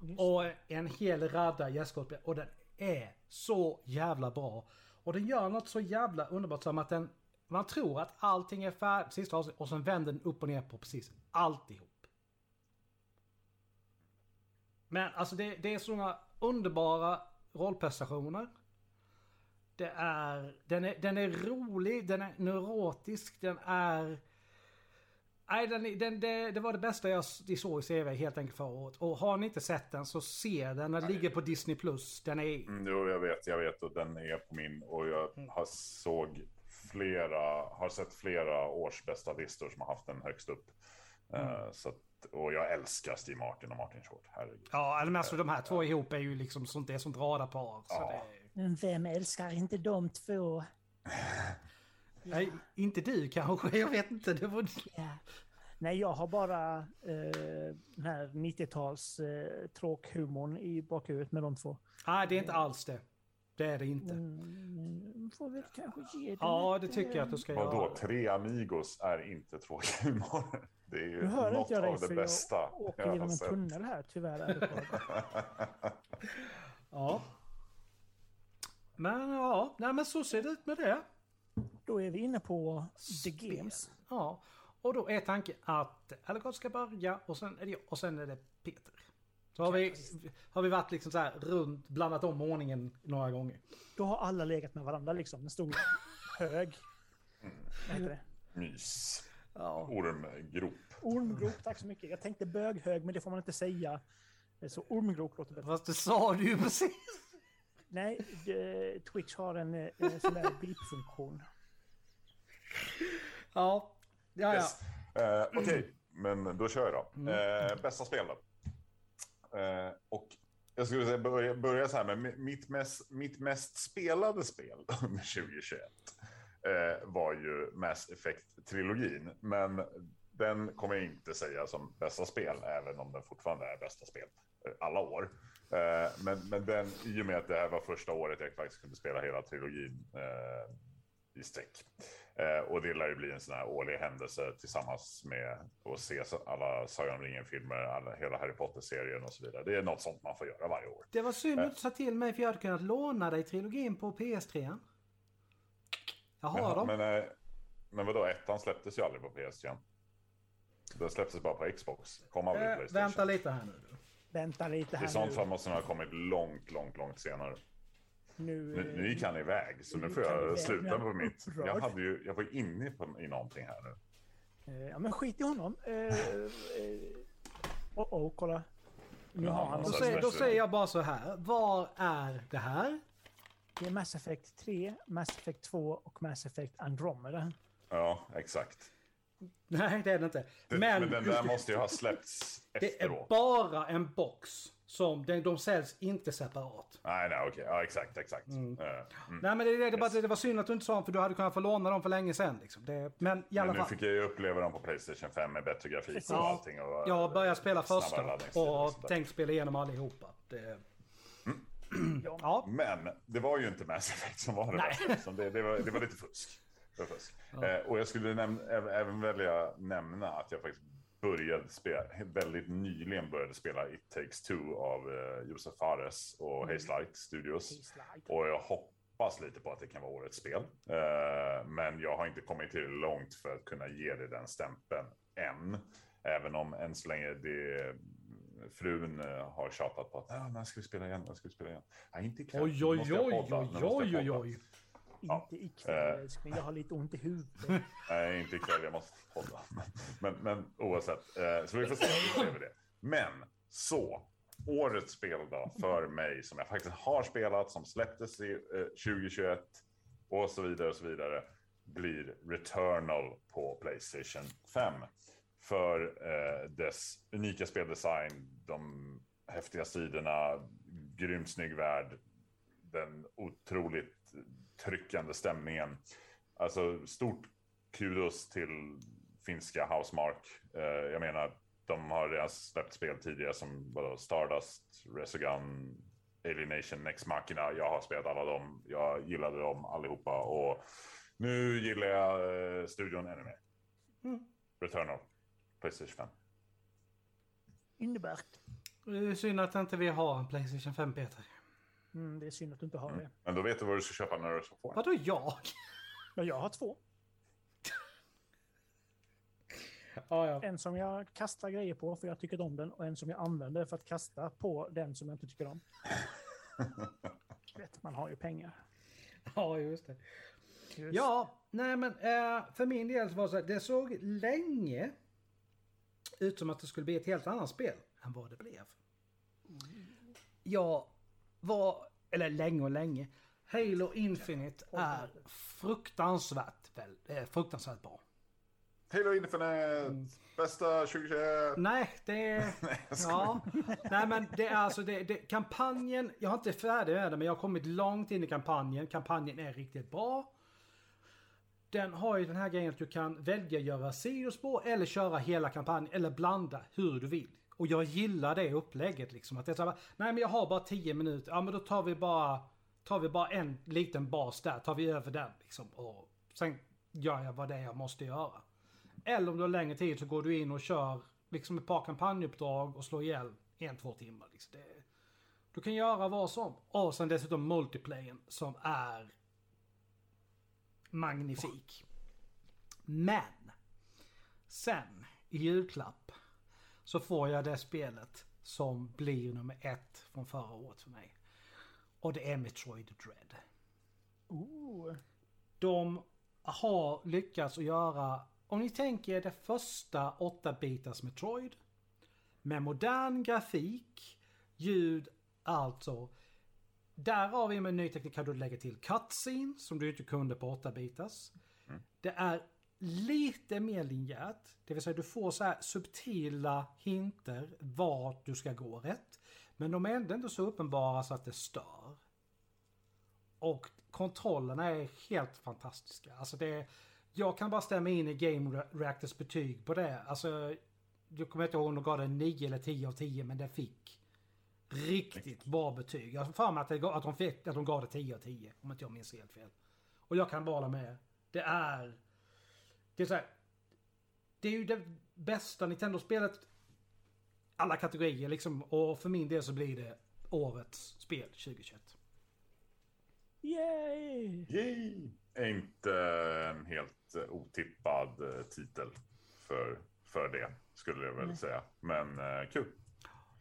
Just. Och en hel radda gästskådespelare. Och den är så jävla bra. Och den gör något så jävla underbart som att den... Man tror att allting är färdigt sista avsnittet och sen vänder den upp och ner på precis alltihop. Men alltså det, det är sådana underbara rollprestationer. Det är den, är... den är rolig, den är neurotisk, den är... Nej, den, den, det, det var det bästa jag såg i CV helt enkelt förra året. Och har ni inte sett den så se den. Den ligger på Disney+. Plus. Den är... Mm, jo, jag vet, jag vet och den är på min och jag har såg flera, har sett flera års bästa listor som har haft den högst upp. Eh, så att, och jag älskar Steve Martin och Martin Short, herregud. Ja, men alltså de här två ihop är ju liksom sånt, det är sånt radarpar. Så Ja. Men vem älskar inte de två? nej, inte du kanske, jag vet inte. Det var... Ja. Nej, jag har bara eh, den här 90-tals eh, tråkhumorn i bakhuvudet med de två. Nej, det är inte alls det. Det är det inte. Mm, får väl kanske ge det Ja, ett, det tycker jag att du ska Vadå, göra. Tre Amigos är inte tråkhumor. <laughs> Det är ju Nu hör något jag dig av det för bästa jag åker har genom en tunnel här tyvärr. <laughs> Ja. Men ja, nej men så ser det ut med det. Då är vi inne på The Games. Ja, och då är tanken att Alcott ska börja och sen är det jag och sen är det Peter. Så har vi, har vi varit liksom så här runt, blandat om ordningen några gånger. Då har alla legat med varandra liksom. En stor hög. Vad heter det? Mys. Ja. Ormgrop. Ormgrop, tack så mycket. Jag tänkte böghög, men det får man inte säga. Så ormgrop låter bättre. Fast det sa du ju precis. Nej, Twitch har en, eh, en sån där beep-funktion. Ja, ja, ja. Eh, Okej, men då kör jag då. Eh, bästa spel då? Eh, och jag skulle säga börja, börja så här med mi- mitt mest, mitt mest spelade spel <laughs> under 2021 eh, var ju Mass Effect-trilogin. Men den kommer jag inte säga som bästa spel, även om den fortfarande är bästa spel alla år. Eh, men, men den, i och med att det här var första året jag faktiskt kunde spela hela trilogin eh, i sträck. Eh, och det lär ju bli en sån här årlig händelse tillsammans med att se alla Sagan om ringen-filmer, hela Harry Potter-serien och så vidare. Det är något sånt man får göra varje år. Det var synd att du sa till mig för jag hade kunnat låna dig trilogin på PS3. Jag har dem. Men, men vadå, ettan släpptes ju aldrig på PS3. Den släpptes bara på Xbox. Kom aldrig Playstation. vänta lite här nu. Vänta lite I här sånt nu. fall måste den ha kommit långt, långt, långt senare. Nu, Nu, nu gick han iväg, så nu nu får jag sluta på mitt. upprörd. Jag, hade ju, jag var inne på, i någonting här nu. eh, ja, men skit i honom. Eh, eh, oh, oh, kolla. Nu Ja, har han Då säger, då säger jag bara så här. Var är det här? Det är Mass Effect 3, Mass Effect 2 och Mass Effect Andromeda. Ja, exakt. Nej, det är det inte. Det, Men, men, den där måste ju ha släppts <laughs> det är efteråt. bara en box. Som de, de säljs inte separat. Nej, nej, okej. Ja, exakt, exakt. Eh, mm. Nej men det, det, det, bara, det var synd att du inte sa dem för du hade kunnat få låna dem för länge sedan. Liksom. Det, men i alla Men nu fall. fick jag ju uppleva dem på Playstation 5 med bättre grafik och allting. Och, Jag har börjat spela första och och tänkt spela igenom allihopa. Det, Ja. <clears throat> ja, Men det var ju inte Mass Effect som var det Nej. Så det, det, var, det var lite fusk. Var fusk. Eh, och jag skulle näm- även, välja nämna att jag faktiskt började spela, väldigt nyligen började spela It takes two av eh, Josef Fares och Mm. Haze Light Studios. Slide. Och jag hoppas lite på att det kan vara årets spel. Eh, men jag har inte kommit tillräckligt långt för att kunna ge det den stämpeln än. Även om än så länge det frun eh, har tjatat på att "Ah, när ska vi spela igen, när ska vi spela igen? Nej, inte ikväll. oj oj oj oj jag oj oj podda." oj. Ja. Inte ikväll Eh. älskling, jag har lite ont i huvudet. <laughs> Nej, inte ikväll, jag måste podda. Men, men oavsett, eh, så vi får se hur det. Men så, årets spel då för mig som jag faktiskt har spelat, som släpptes i eh, 2021 och så vidare och så vidare, blir Returnal på Playstation 5. För eh, dess unika speldesign, de häftiga sidorna, grymt snygg värld, den otroligt tryckande stämningen. Alltså stort kudos till finska Housemark. Eh, jag menar, de har redan släppt spel tidigare som vadå, Stardust, Resogun, Alienation, Next Machina. Jag har spelat alla dem. Jag gillade dem allihopa och nu gillar jag eh, studion ännu mer. Returnal, Playstation 5. Underbart. Det är synd att inte vi har en Playstation 5 Peter. Mm, det är synd att du inte har det. Men då vet du vad du ska köpa när du ska få. Vadå jag? Men jag har två. Ja, ja. En som jag kastar grejer på för jag tycker om den och en som jag använder för att kasta på den som jag inte tycker om. <laughs> Vet, man har ju pengar. ja, just det. Just. Ja, nej men eh, för min del så var det så här, det såg länge ut som att det skulle bli ett helt annat spel än vad det blev. Jag var, eller länge och länge, Halo Infinite är fruktansvärt, väl, eh, fruktansvärt bra. Halo Infinite, bästa 2021. Nej, det är... <laughs> ja. Nej men det är alltså det, det, kampanjen, jag har inte färdig med den men jag har kommit långt in i kampanjen. Kampanjen är riktigt bra. Den har ju den här grejen att du kan välja göra sidospår eller köra hela kampanjen eller blanda hur du vill. Och jag gillar det upplägget liksom. Att det är så här, nej men jag har bara 10 minuter, ja men då tar vi bara, tar vi bara en liten bas där, tar vi över den liksom. Och sen gör jag vad det är jag måste göra. Eller om du har längre tid så går du in och kör liksom ett par kampanjuppdrag och slår ihjäl en, två timmar. Liksom. Det, du kan göra vad som. Och sen dessutom multiplayern som är magnifik. Men sen i julklapp så får jag det spelet som blir nummer ett från förra året för mig. Och det är Metroid Dread. Ooh. De har lyckats att göra, om ni tänker det första 8-bitars Metroid. Med modern grafik, ljud, alltså. Där har vi med ny teknik kan du lägga till cutscene som du inte kunde på 8-bitars. Det är lite mer linjärt. Det vill säga du får så här subtila hinter vart du ska gå rätt. Men de är ändå inte så uppenbara så att det stör. Och kontrollerna är helt fantastiska. Alltså det, jag kan bara stämma in i Game Reactors betyg på det. Alltså, jag kommer inte ihåg om de gav det 9 eller 10 av 10 men det fick riktigt bra betyg. Jag har för mig att, det, att, de fick, att de gav det 10 av 10 om inte jag minns helt fel. Och jag kan bara med. Det är... Det är så här, Det är ju det bästa Nintendo-spelet alla kategorier liksom. Och för min del så blir det årets spel 2021. Yay! Yay! Är inte en helt otippad eh, titel för, för det, skulle jag väl säga. Men eh, kul.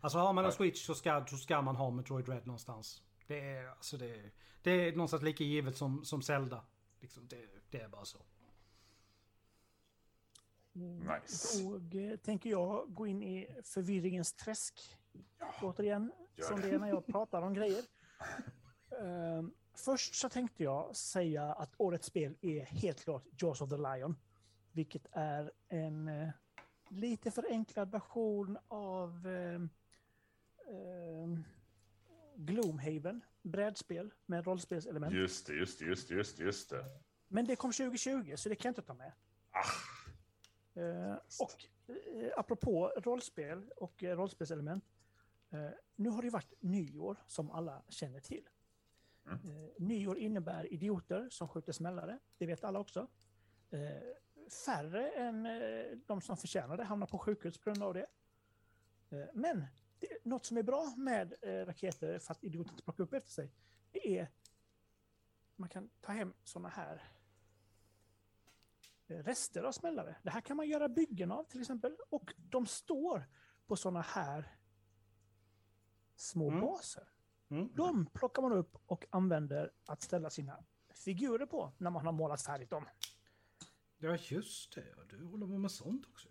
Alltså har man en switch så ska, så ska man ha Metroid Red någonstans. Det är, alltså det, är- det är någonstans lika givet som, som Zelda. Liksom, det, det är bara så. Nice. Då eh, tänker jag gå in i förvirringens träsk. Återigen, gör som det. är när jag <laughs> pratar om grejer. Ehm, först så tänkte jag säga att årets spel är helt klart Jaws of the Lion. Vilket är en eh, lite förenklad version av ehm, ehm, Gloomhaven, brädspel med rollspelselement. Just det, just det, just det, just det. Men det kom 2020 så det kan jag inte ta med. Ah, Eh, och eh, apropå rollspel och eh, rollspelselement. Eh, nu har det varit nyår som alla känner till. Mm. Eh, nyår innebär idioter som skjuter smällare. Det vet alla också. Eh, färre än de som förtjänar det hamnar på sjukhus på grund av det. Men det, något som är bra med raketer, fast idioter inte plockar upp efter sig, det är man kan ta hem såna här rester av smällare. Det här kan man göra byggen av till exempel. Och de står på såna här små Mm. baser. Mm. De plockar man upp och använder att ställa sina figurer på när man har målat färdigt dem. Ja just det, du håller på med sånt också.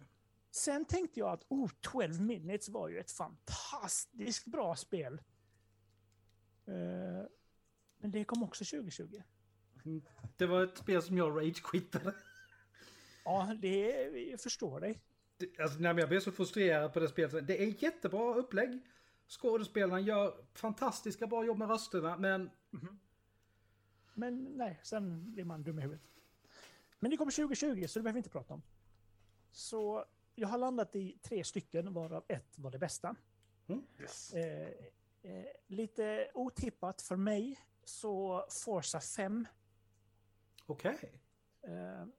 Sen tänkte jag att oh, 12 minutes var ju ett fantastiskt bra spel. Eh, men det kom också 2020. Det var ett spel som jag rage-quittade. Ja, det, jag förstår dig. Det- Alltså, nej, men jag blev så frustrerad på det spelet. Det är jättebra upplägg. Skådespelarna gör fantastiska bra jobb med rösterna, men Men nej, sen blir man dum i huvudet. Men det kommer 2020, så det behöver vi inte prata om. Så jag har landat i tre stycken, varav ett var det bästa. yes. Eh, eh, lite otippat för mig, så Forza 5. okej. Eh,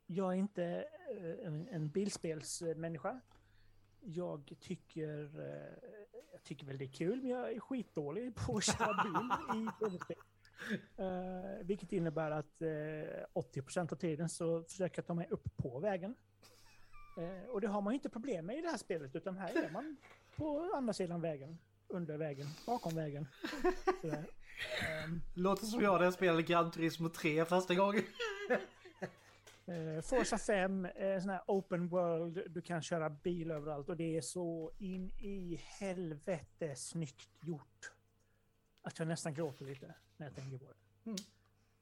jag är inte eh, en, bilspelsmänniska. Jag tycker, eh, jag tycker väl det är kul, men jag är skitdålig på att köra <laughs> bil i tv-spel. Eh, vilket innebär att eh, 80% av tiden så försöker jag ta mig upp på vägen. Eh, och det har man ju inte problem med i det här spelet, utan här är man på andra sidan vägen, under vägen, bakom vägen. Ehm, Låter som jag när jag spelade Gran Turismo 3 första gången. <laughs> Eh, Forza 5, eh, sån här open world, du kan köra bil överallt och det är så in i helvete snyggt gjort. Att jag nästan gråter lite när jag tänker på det. Mm.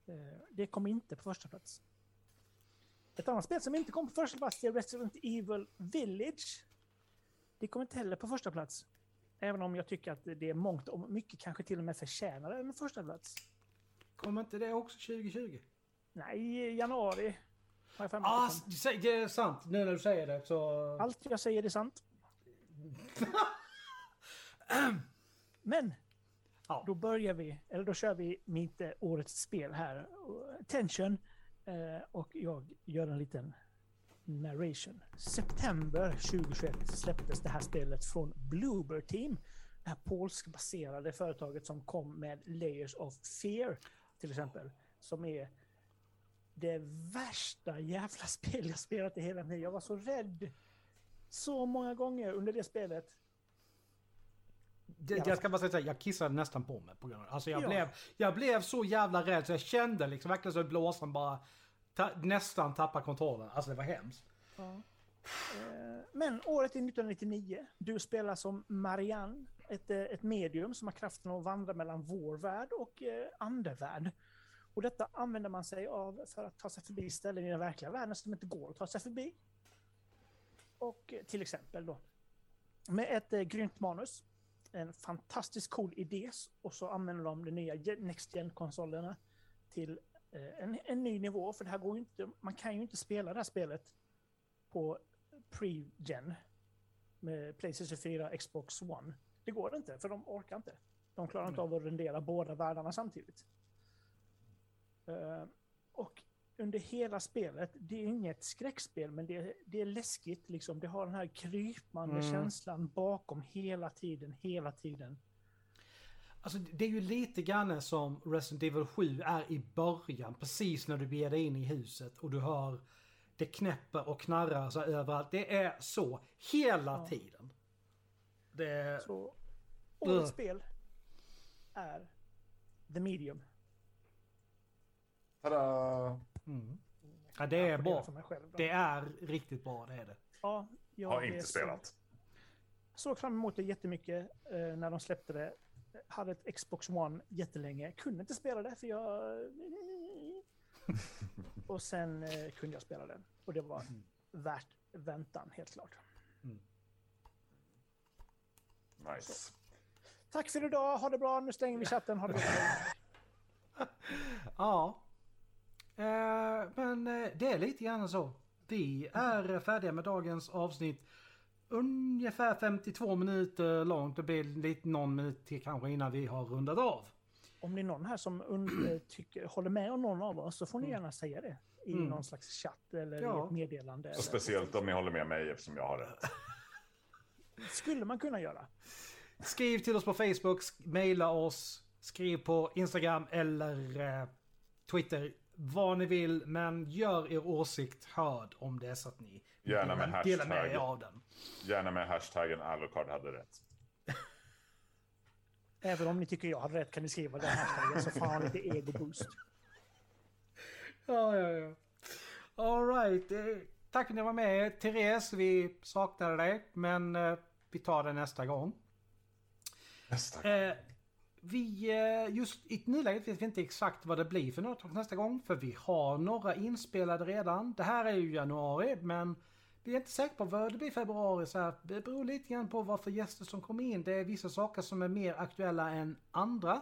Eh, det kom inte på första plats. Ett annat spel som inte kom på första plats är Resident Evil Village. Det kom inte heller på första plats. Även om jag tycker att det är mångt och mycket kanske till och med förtjänar en första plats. Kommer inte det också 2020? Nej, januari. Ah, det är sant. Nu när du säger det så... Allt jag säger är sant. <laughs> Men Ja. då börjar vi, eller då kör vi mitt eh, årets spel här. Tension. Eh, och jag gör en liten narration. September 2021 släpptes det här spelet från Bloober Team. Det här polskbaserade företaget som kom med Layers of Fear till exempel. Som är det värsta jävla <laughs> spel jag spelat i hela mitt. Jag var så rädd så många gånger under det spelet. Det, jag ska bara säga jag kissade nästan på mig på grund av det. Alltså jag, Ja. blev, jag blev så jävla rädd så jag kände liksom verkligen så blåsan bara ta, nästan tappa kontrollen. Alltså det var hemskt. Eh, Men året är 1999. Du spelar som Marianne, ett, eh, ett medium som har kraften att vandra mellan vår värld och eh, andevärld. Och detta använder man sig av för att ta sig förbi ställen i den verkliga världen som inte går att ta sig förbi. Och till exempel då med ett eh, grymt manus, en fantastiskt cool idé och så använder de de nya Next Gen-konsolerna till eh, en, en ny nivå. För det här går inte, man kan ju inte spela det här spelet på pre-gen med Playstation 4 Xbox One. Det går inte, för de orkar inte. De klarar inte av att rendera båda världarna samtidigt. Eh, och under hela spelet, det är inget skräckspel, men det är, det är läskigt. Liksom. Det har den här krypande Mm. känslan bakom hela tiden, hela tiden. Alltså det är ju lite grann som Resident Evil 7 är i början. Precis när du beger dig in i huset och du hör det knäpper och knarrar så överallt. Det är så hela Ja. tiden. Det... Så årets Ugh. spel är The Medium. Tada! Mm. Ja, det är bra. För mig själv då. Det är riktigt bra, det är det. Ja, jag Har inte så- spelat. Såg fram emot det jättemycket eh, när de släppte det. Hade ett Xbox One jättelänge. Kunde inte spela det för jag... <laughs> Och sen eh, kunde jag spela det. Och det var värt väntan, helt klart. Nice. Tack för idag, ha det bra. Nu stänger vi chatten. Ha det bra. <laughs> Ja. Eh, men eh, det är lite grann så. Vi är färdiga med dagens avsnitt. Ungefär 52 minuter långt. Det blir lite någon minut till kanske innan vi har rundat av. Om det är någon här som und- eh, tycker, håller med om någon av oss så får ni gärna säga det. I Mm. någon slags chatt eller i Ja. ett meddelande. Eller- speciellt om ni håller med mig eftersom jag har rätt. <laughs> skulle man kunna göra. Skriv till oss på Facebook, mejla oss, skriv på Instagram eller eh, Twitter. Vad ni vill, men gör er åsikt hörd om det är så att ni Gärna med delar- delar med er hashtag. av den. Gärna med hashtaggen Alucard hade rätt. <laughs> Även om ni tycker jag hade rätt kan ni skriva den hashtaggen så får han lite ego-boost. <laughs> Ja, ja, ja. Alright. Eh, tack för att ni var med. Therese, vi saknade dig. Men eh, vi tar det nästa gång. Nästa. Eh, vi, eh, just i nuläget vet vi inte exakt vad det blir för något nästa gång. För vi har några inspelade redan. Det här är ju januari, men vi är inte säkra på vad det blir i februari. Så här, det beror lite grann på vad för gäster som kommer in. Det är vissa saker som är mer aktuella än andra.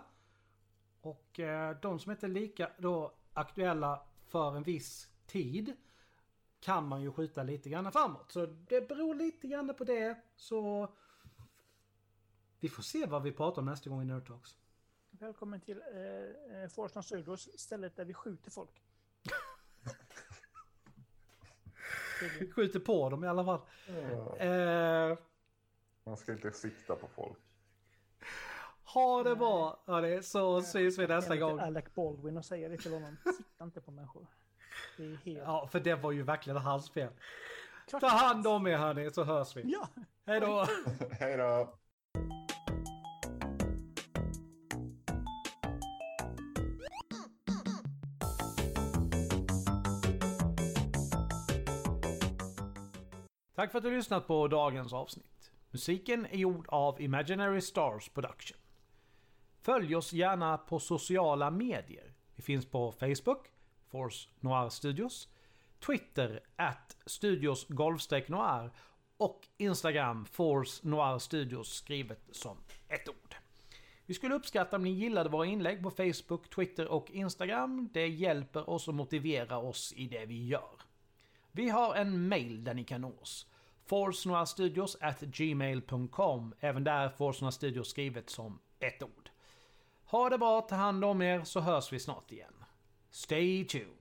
Och eh, de som inte är lika då aktuella för en viss tid kan man ju skjuta lite grann framåt. Så det beror lite grann på det. Så vi får se vad vi pratar om nästa gång i Nerd Talks. Välkommen till eh, eh, Forston Studios, stället där vi skjuter folk. Vi skjuter på dem i alla fall. Eh, Man ska inte sikta på folk. ha det bra hörni, så syns vi nästa gång. Alec Baldwin och säger det till honom. Sikta inte på människor. Det är helt... Ja, för det var ju verkligen hans fel. Ta hand om er hörni, så hörs vi. Ja! Hej då! <laughs> Hej då! Tack för att du har lyssnat på dagens avsnitt. Musiken är gjord av Imaginary Stars Production. Följ oss gärna på sociala medier. Vi finns på Facebook, Force Noir Studios, Twitter, at Studios Noir och Instagram, Force Noir Studios skrivet som ett ord. Vi skulle uppskatta om ni gillade våra inlägg på Facebook, Twitter och Instagram. Det hjälper oss och motiverar oss i det vi gör. Vi har en mail där ni kan nå oss forsnoirstudios at gmail.com. Även där är Studios skrivet som ett ord. Ha det bra, ta hand om er så hörs vi snart igen. Stay tuned.